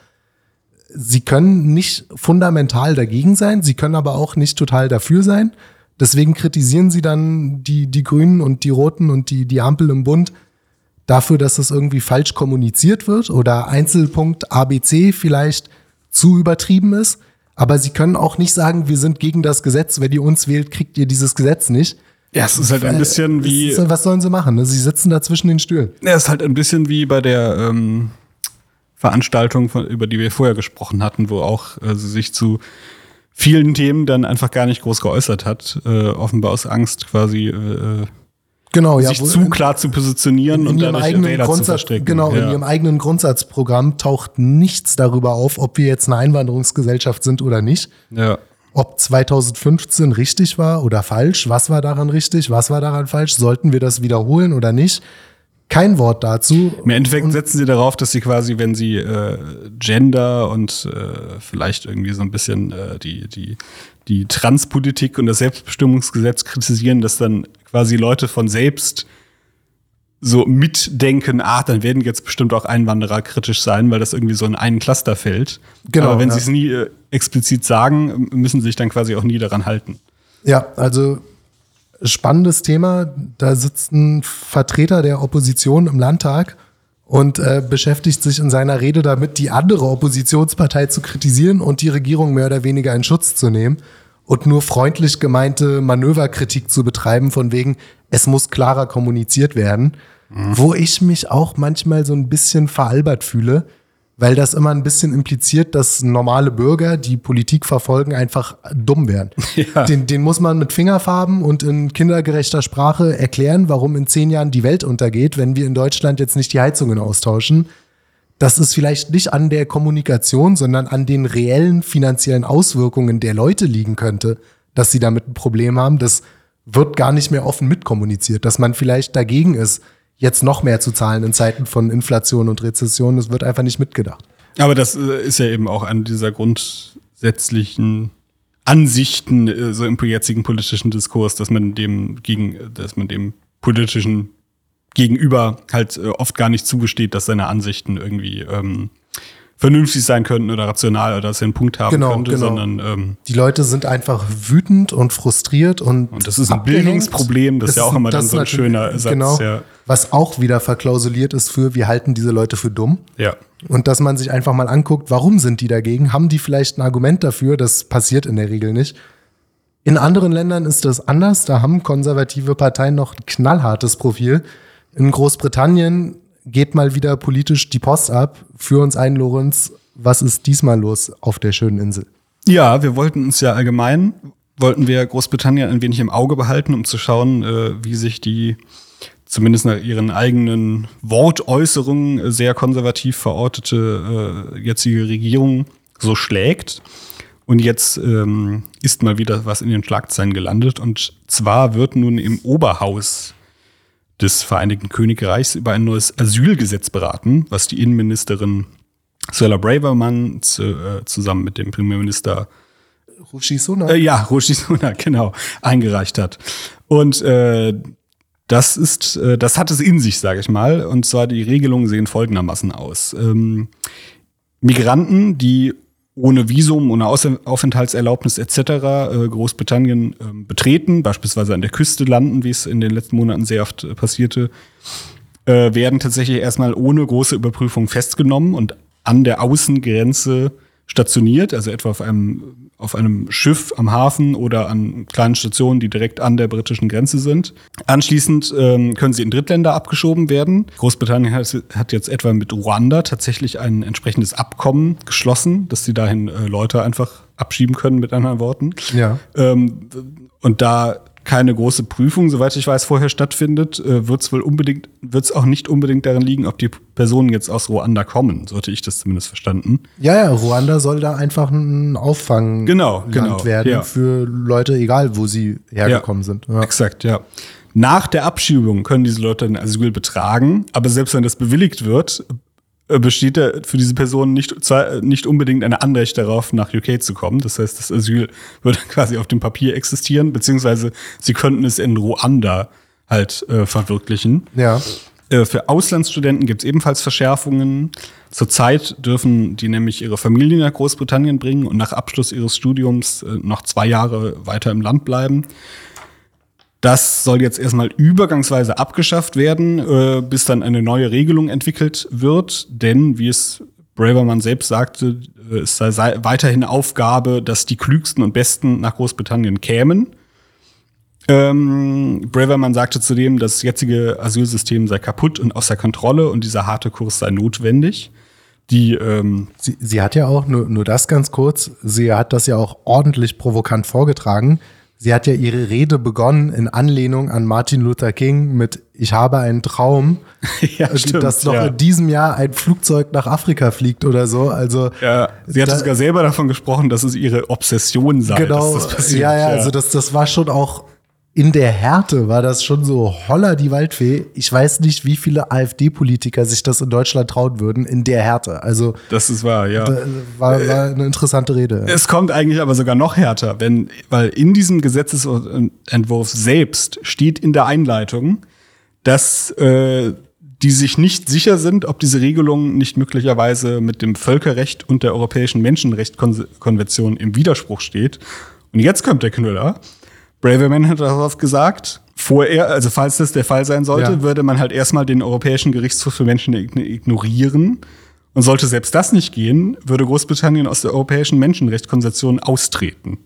Sie können nicht fundamental dagegen sein, sie können aber auch nicht total dafür sein. Deswegen kritisieren sie dann die, die Grünen und die Roten und die, die Ampel im Bund dafür, dass es irgendwie falsch kommuniziert wird oder Einzelpunkt ABC vielleicht zu übertrieben ist. Aber sie können auch nicht sagen, wir sind gegen das Gesetz. Wenn ihr uns wählt, kriegt ihr dieses Gesetz nicht. Ja, es ist halt ein bisschen wie. Ist, was sollen sie machen? Sie sitzen da zwischen den Stühlen. Ja, es ist halt ein bisschen wie bei der ähm, Veranstaltung, von, über die wir vorher gesprochen hatten, wo auch äh, sie sich zu vielen Themen dann einfach gar nicht groß geäußert hat. Äh, offenbar aus Angst quasi äh, Genau, ja. sich wo- zu klar zu positionieren in und ihrem eigenen Wähler zu Grundsatz, genau, in ja. ihrem eigenen Grundsatzprogramm taucht nichts darüber auf, ob wir jetzt eine Einwanderungsgesellschaft sind oder nicht. ja. Ob 2015 richtig war oder falsch, was war daran richtig, was war daran falsch, sollten wir das wiederholen oder nicht? Kein Wort dazu. Im Endeffekt setzen sie darauf, dass sie quasi, wenn sie äh, Gender und äh, vielleicht irgendwie so ein bisschen äh, die, die, die Transpolitik und das Selbstbestimmungsgesetz kritisieren, dass dann quasi Leute von selbst so mitdenken, ah, dann werden jetzt bestimmt auch Einwanderer kritisch sein, weil das irgendwie so in einen Cluster fällt. Genau, Aber wenn ja. sie es nie äh, explizit sagen, müssen sie sich dann quasi auch nie daran halten. Ja, also spannendes Thema. Da sitzt ein Vertreter der Opposition im Landtag und äh, beschäftigt sich in seiner Rede damit, die andere Oppositionspartei zu kritisieren und die Regierung mehr oder weniger in Schutz zu nehmen und nur freundlich gemeinte Manöverkritik zu betreiben, von wegen, es muss klarer kommuniziert werden, wo ich mich auch manchmal so ein bisschen veralbert fühle, weil das immer ein bisschen impliziert, dass normale Bürger, die Politik verfolgen, einfach dumm werden. (laughs) Ja. Den, den muss man mit Fingerfarben und in kindergerechter Sprache erklären, warum in zehn Jahren die Welt untergeht, wenn wir in Deutschland jetzt nicht die Heizungen austauschen. Das ist vielleicht nicht an der Kommunikation, sondern an den reellen finanziellen Auswirkungen der Leute liegen könnte, dass sie damit ein Problem haben. Das wird gar nicht mehr offen mitkommuniziert, dass man vielleicht dagegen ist, jetzt noch mehr zu zahlen in Zeiten von Inflation und Rezession. Das wird einfach nicht mitgedacht. Aber das äh, ist ja eben auch eine dieser grundsätzlichen Ansichten äh, so im jetzigen politischen Diskurs, dass man dem gegen, dass man dem politischen Gegenüber halt äh, oft gar nicht zugesteht, dass seine Ansichten irgendwie ähm, vernünftig sein könnten oder rational oder dass er einen Punkt haben Genau, könnte, genau. sondern ähm, Die Leute sind einfach wütend und frustriert und Und das ist ein abgehängt. Bildungsproblem, das ist ja auch immer dann das so ein schöner Satz, Genau, ja. was auch wieder verklausuliert ist für, wir halten diese Leute für dumm. ja. Und dass man sich einfach mal anguckt, warum sind die dagegen? Haben die vielleicht ein Argument dafür? Das passiert in der Regel nicht. In anderen Ländern ist das anders. Da haben konservative Parteien noch ein knallhartes Profil. In Großbritannien geht mal wieder politisch die Post ab. Für uns ein, Lorenz. Was ist diesmal los auf der schönen Insel? Ja, wir wollten uns ja allgemein, wollten wir Großbritannien ein wenig im Auge behalten, um zu schauen, äh, wie sich die zumindest nach ihren eigenen Wortäußerungen äh, sehr konservativ verortete äh, jetzige Regierung so schlägt. Und jetzt ähm, ist mal wieder was in den Schlagzeilen gelandet. Und zwar wird nun im Oberhaus des Vereinigten Königreichs über ein neues Asylgesetz beraten, was die Innenministerin Suella Braverman zu, äh, zusammen mit dem Premierminister Rishi Sunak. äh, ja, Rishi Sunak, (laughs) genau, eingereicht hat. Und äh, das ist, äh, das hat es in sich, sage ich mal. Und zwar die Regelungen sehen folgendermaßen aus: ähm, Migranten, die ohne Visum, ohne Aus Aufenthaltserlaubnis etc. Äh, Großbritannien ähm, betreten, beispielsweise an der Küste landen, wie es in den letzten Monaten sehr oft äh, passierte, äh, werden tatsächlich erstmal ohne große Überprüfung festgenommen und an der Außengrenze stationiert, also etwa auf einem, auf einem Schiff am Hafen oder an kleinen Stationen, die direkt an der britischen Grenze sind. Anschließend ähm, können sie in Drittländer abgeschoben werden. Großbritannien hat, hat jetzt etwa mit Ruanda tatsächlich ein entsprechendes Abkommen geschlossen, dass sie dahin äh, Leute einfach abschieben können, mit anderen Worten. Ja. Ähm, und da keine große Prüfung, soweit ich weiß, vorher stattfindet, äh, wird es wohl unbedingt, wird es auch nicht unbedingt daran liegen, ob die Personen jetzt aus Ruanda kommen, so hatte ich das zumindest verstanden. Ja, ja, Ruanda soll da einfach ein Auffangland Genau, genau, werden ja. für Leute, egal wo sie hergekommen sind. Ja. Exakt, ja. Nach der Abschiebung können diese Leute ein Asyl betragen, aber selbst wenn das bewilligt wird, besteht da für diese Person nicht, nicht unbedingt ein Anrecht darauf, nach UK zu kommen. Das heißt, das Asyl (laughs) würde quasi auf dem Papier existieren, beziehungsweise sie könnten es in Ruanda halt äh, verwirklichen. Ja. Äh, Für Auslandsstudenten gibt es ebenfalls Verschärfungen. Zurzeit dürfen die nämlich ihre Familie nach Großbritannien bringen und nach Abschluss ihres Studiums äh, noch zwei Jahre weiter im Land bleiben. Das soll jetzt erstmal übergangsweise abgeschafft werden, äh, bis dann eine neue Regelung entwickelt wird. Denn, wie es Braverman selbst sagte, äh, es sei, sei weiterhin Aufgabe, dass die Klügsten und Besten nach Großbritannien kämen. Ähm, Braverman sagte zudem, das jetzige Asylsystem sei kaputt und außer Kontrolle und dieser harte Kurs sei notwendig. Die, ähm, Sie, sie hat ja auch, nur, nur das ganz kurz, sie hat das ja auch ordentlich provokant vorgetragen. Sie hat ja ihre Rede begonnen in Anlehnung an Martin Luther King mit Ich habe einen Traum, (laughs) ja, dass noch ja. in diesem Jahr ein Flugzeug nach Afrika fliegt oder so. Also Ja, sie hat Da- sogar selber davon gesprochen, dass es ihre Obsession sei, genau, dass das passiert. ja, ja, also das, das war schon auch in der Härte war das schon so holla die Waldfee. Ich weiß nicht, wie viele AfD-Politiker sich das in Deutschland trauen würden, in der Härte. Also das ist wahr, ja. war, war eine interessante Rede. Es kommt eigentlich aber sogar noch härter, wenn, weil in diesem Gesetzesentwurf selbst steht in der Einleitung, dass äh, die sich nicht sicher sind, ob diese Regelung nicht möglicherweise mit dem Völkerrecht und der Europäischen Menschenrechtskonvention im Widerspruch steht. Und jetzt kommt der Knüller. Braverman hat darauf gesagt, vorher, also falls das der Fall sein sollte, Ja. würde man halt erstmal den Europäischen Gerichtshof für Menschen ignorieren. Und sollte selbst das nicht gehen, würde Großbritannien aus der Europäischen Menschenrechtskonvention austreten,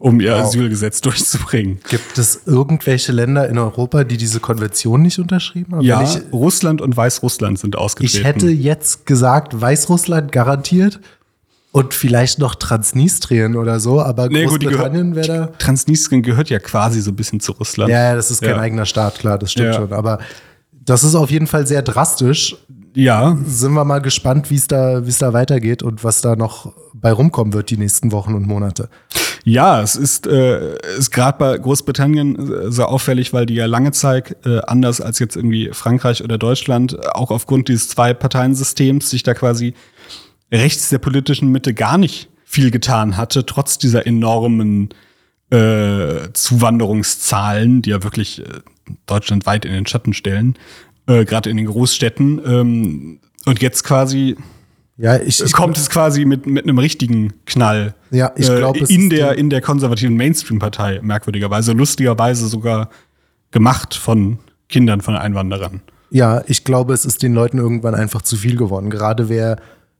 um ihr Wow. Asylgesetz durchzubringen. Gibt es irgendwelche Länder in Europa, die diese Konvention nicht unterschrieben haben? Ja, Ich, Russland und Weißrussland sind ausgetreten. ich hätte jetzt gesagt, Weißrussland garantiert und vielleicht noch Transnistrien oder so, aber Nee, gut, die Großbritannien wäre da. Transnistrien gehört ja quasi so ein bisschen zu Russland. Ja, ja, das ist kein Ja. eigener Staat, klar, das stimmt Ja. schon. Aber das ist auf jeden Fall sehr drastisch. Ja, Sind wir mal gespannt, wie es da, wie es da weitergeht und was da noch bei rumkommen wird die nächsten Wochen und Monate. ja, es ist, äh, ist gerade bei Großbritannien äh, so auffällig, weil die ja lange Zeit, äh, anders als jetzt irgendwie Frankreich oder Deutschland, auch aufgrund dieses Zwei-Parteien-Systems sich da quasi rechts der politischen Mitte gar nicht viel getan hatte, trotz dieser enormen äh, Zuwanderungszahlen, die ja wirklich äh, Deutschland weit in den Schatten stellen, äh, gerade in den Großstädten. Ähm, und jetzt quasi Ja, ich, ich kommt es quasi mit, mit einem richtigen Knall. Ja, ich äh, glaub, es in der in der konservativen Mainstream-Partei merkwürdigerweise, lustigerweise sogar gemacht von Kindern von Einwanderern. Ja, ich glaube, es ist den Leuten irgendwann einfach zu viel geworden. Gerade wer,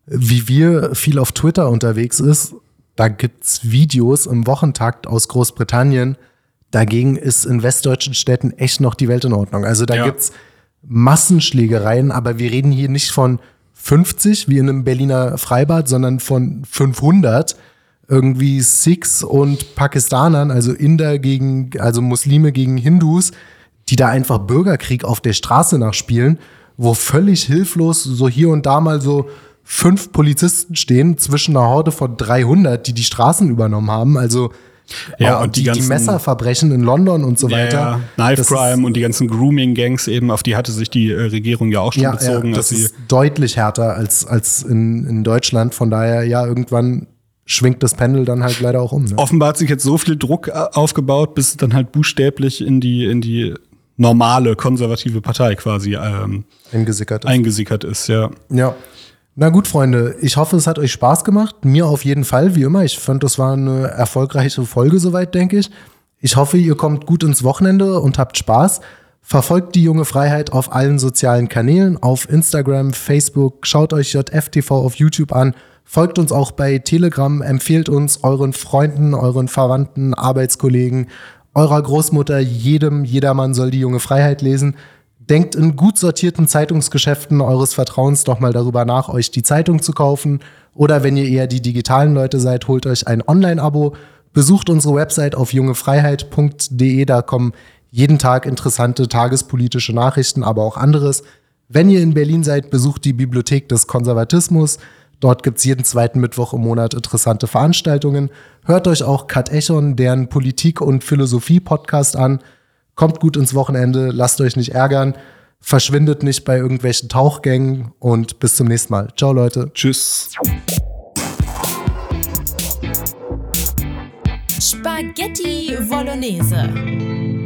wie wir, viel auf Twitter unterwegs ist, da gibt's Videos im Wochentakt aus Großbritannien. Dagegen ist in westdeutschen Städten echt noch die Welt in Ordnung. Also da Ja. gibt's Massenschlägereien, aber wir reden hier nicht von 50 wie in einem Berliner Freibad, sondern von 500 irgendwie Sikhs und Pakistanern, also Inder gegen, also Muslime gegen Hindus, die da einfach Bürgerkrieg auf der Straße nachspielen, wo völlig hilflos so hier und da mal so fünf Polizisten stehen zwischen einer Horde von 300, die die Straßen übernommen haben. Also Ja, oh, und die die, die ganzen- Messerverbrechen in London und so weiter. Ja, Knife Das Crime und die ganzen Grooming-Gangs eben, auf die hatte sich die äh, Regierung ja auch schon ja, bezogen. ja, das ist deutlich härter als, als in, in Deutschland. Von daher, ja, irgendwann schwingt das Pendel dann halt leider auch um. Ne? offenbar hat sich jetzt so viel Druck äh, aufgebaut, bis es dann halt buchstäblich in die, in die normale konservative Partei quasi ähm, Eingesickert ist. eingesickert ist, ja. Ja. Na gut, Freunde, ich hoffe, es hat euch Spaß gemacht. Mir auf jeden Fall, wie immer. Ich fand, das war eine erfolgreiche Folge, soweit, denke ich. Ich hoffe, ihr kommt gut ins Wochenende und habt Spaß. Verfolgt die junge Freiheit auf allen sozialen Kanälen, auf Instagram, Facebook, schaut euch JFTV auf YouTube an, folgt uns auch bei Telegram, empfehlt uns euren Freunden, euren Verwandten, Arbeitskollegen, eurer Großmutter, jedem, jedermann soll die junge Freiheit lesen. Denkt in gut sortierten Zeitungsgeschäften eures Vertrauens doch mal darüber nach, euch die Zeitung zu kaufen. Oder wenn ihr eher die digitalen Leute seid, holt euch ein Online-Abo. Besucht unsere Website auf jungefreiheit.de. Da kommen jeden Tag interessante tagespolitische Nachrichten, aber auch anderes. Wenn ihr in Berlin seid, besucht die Bibliothek des Konservatismus. Dort gibt's jeden zweiten Mittwoch im Monat interessante Veranstaltungen. Hört euch auch Kat Echon, deren Politik- und Philosophie-Podcast an. Kommt gut ins Wochenende, lasst euch nicht ärgern, verschwindet nicht bei irgendwelchen Tauchgängen und bis zum nächsten Mal. Ciao, Leute. Tschüss. Spaghetti Bolognese.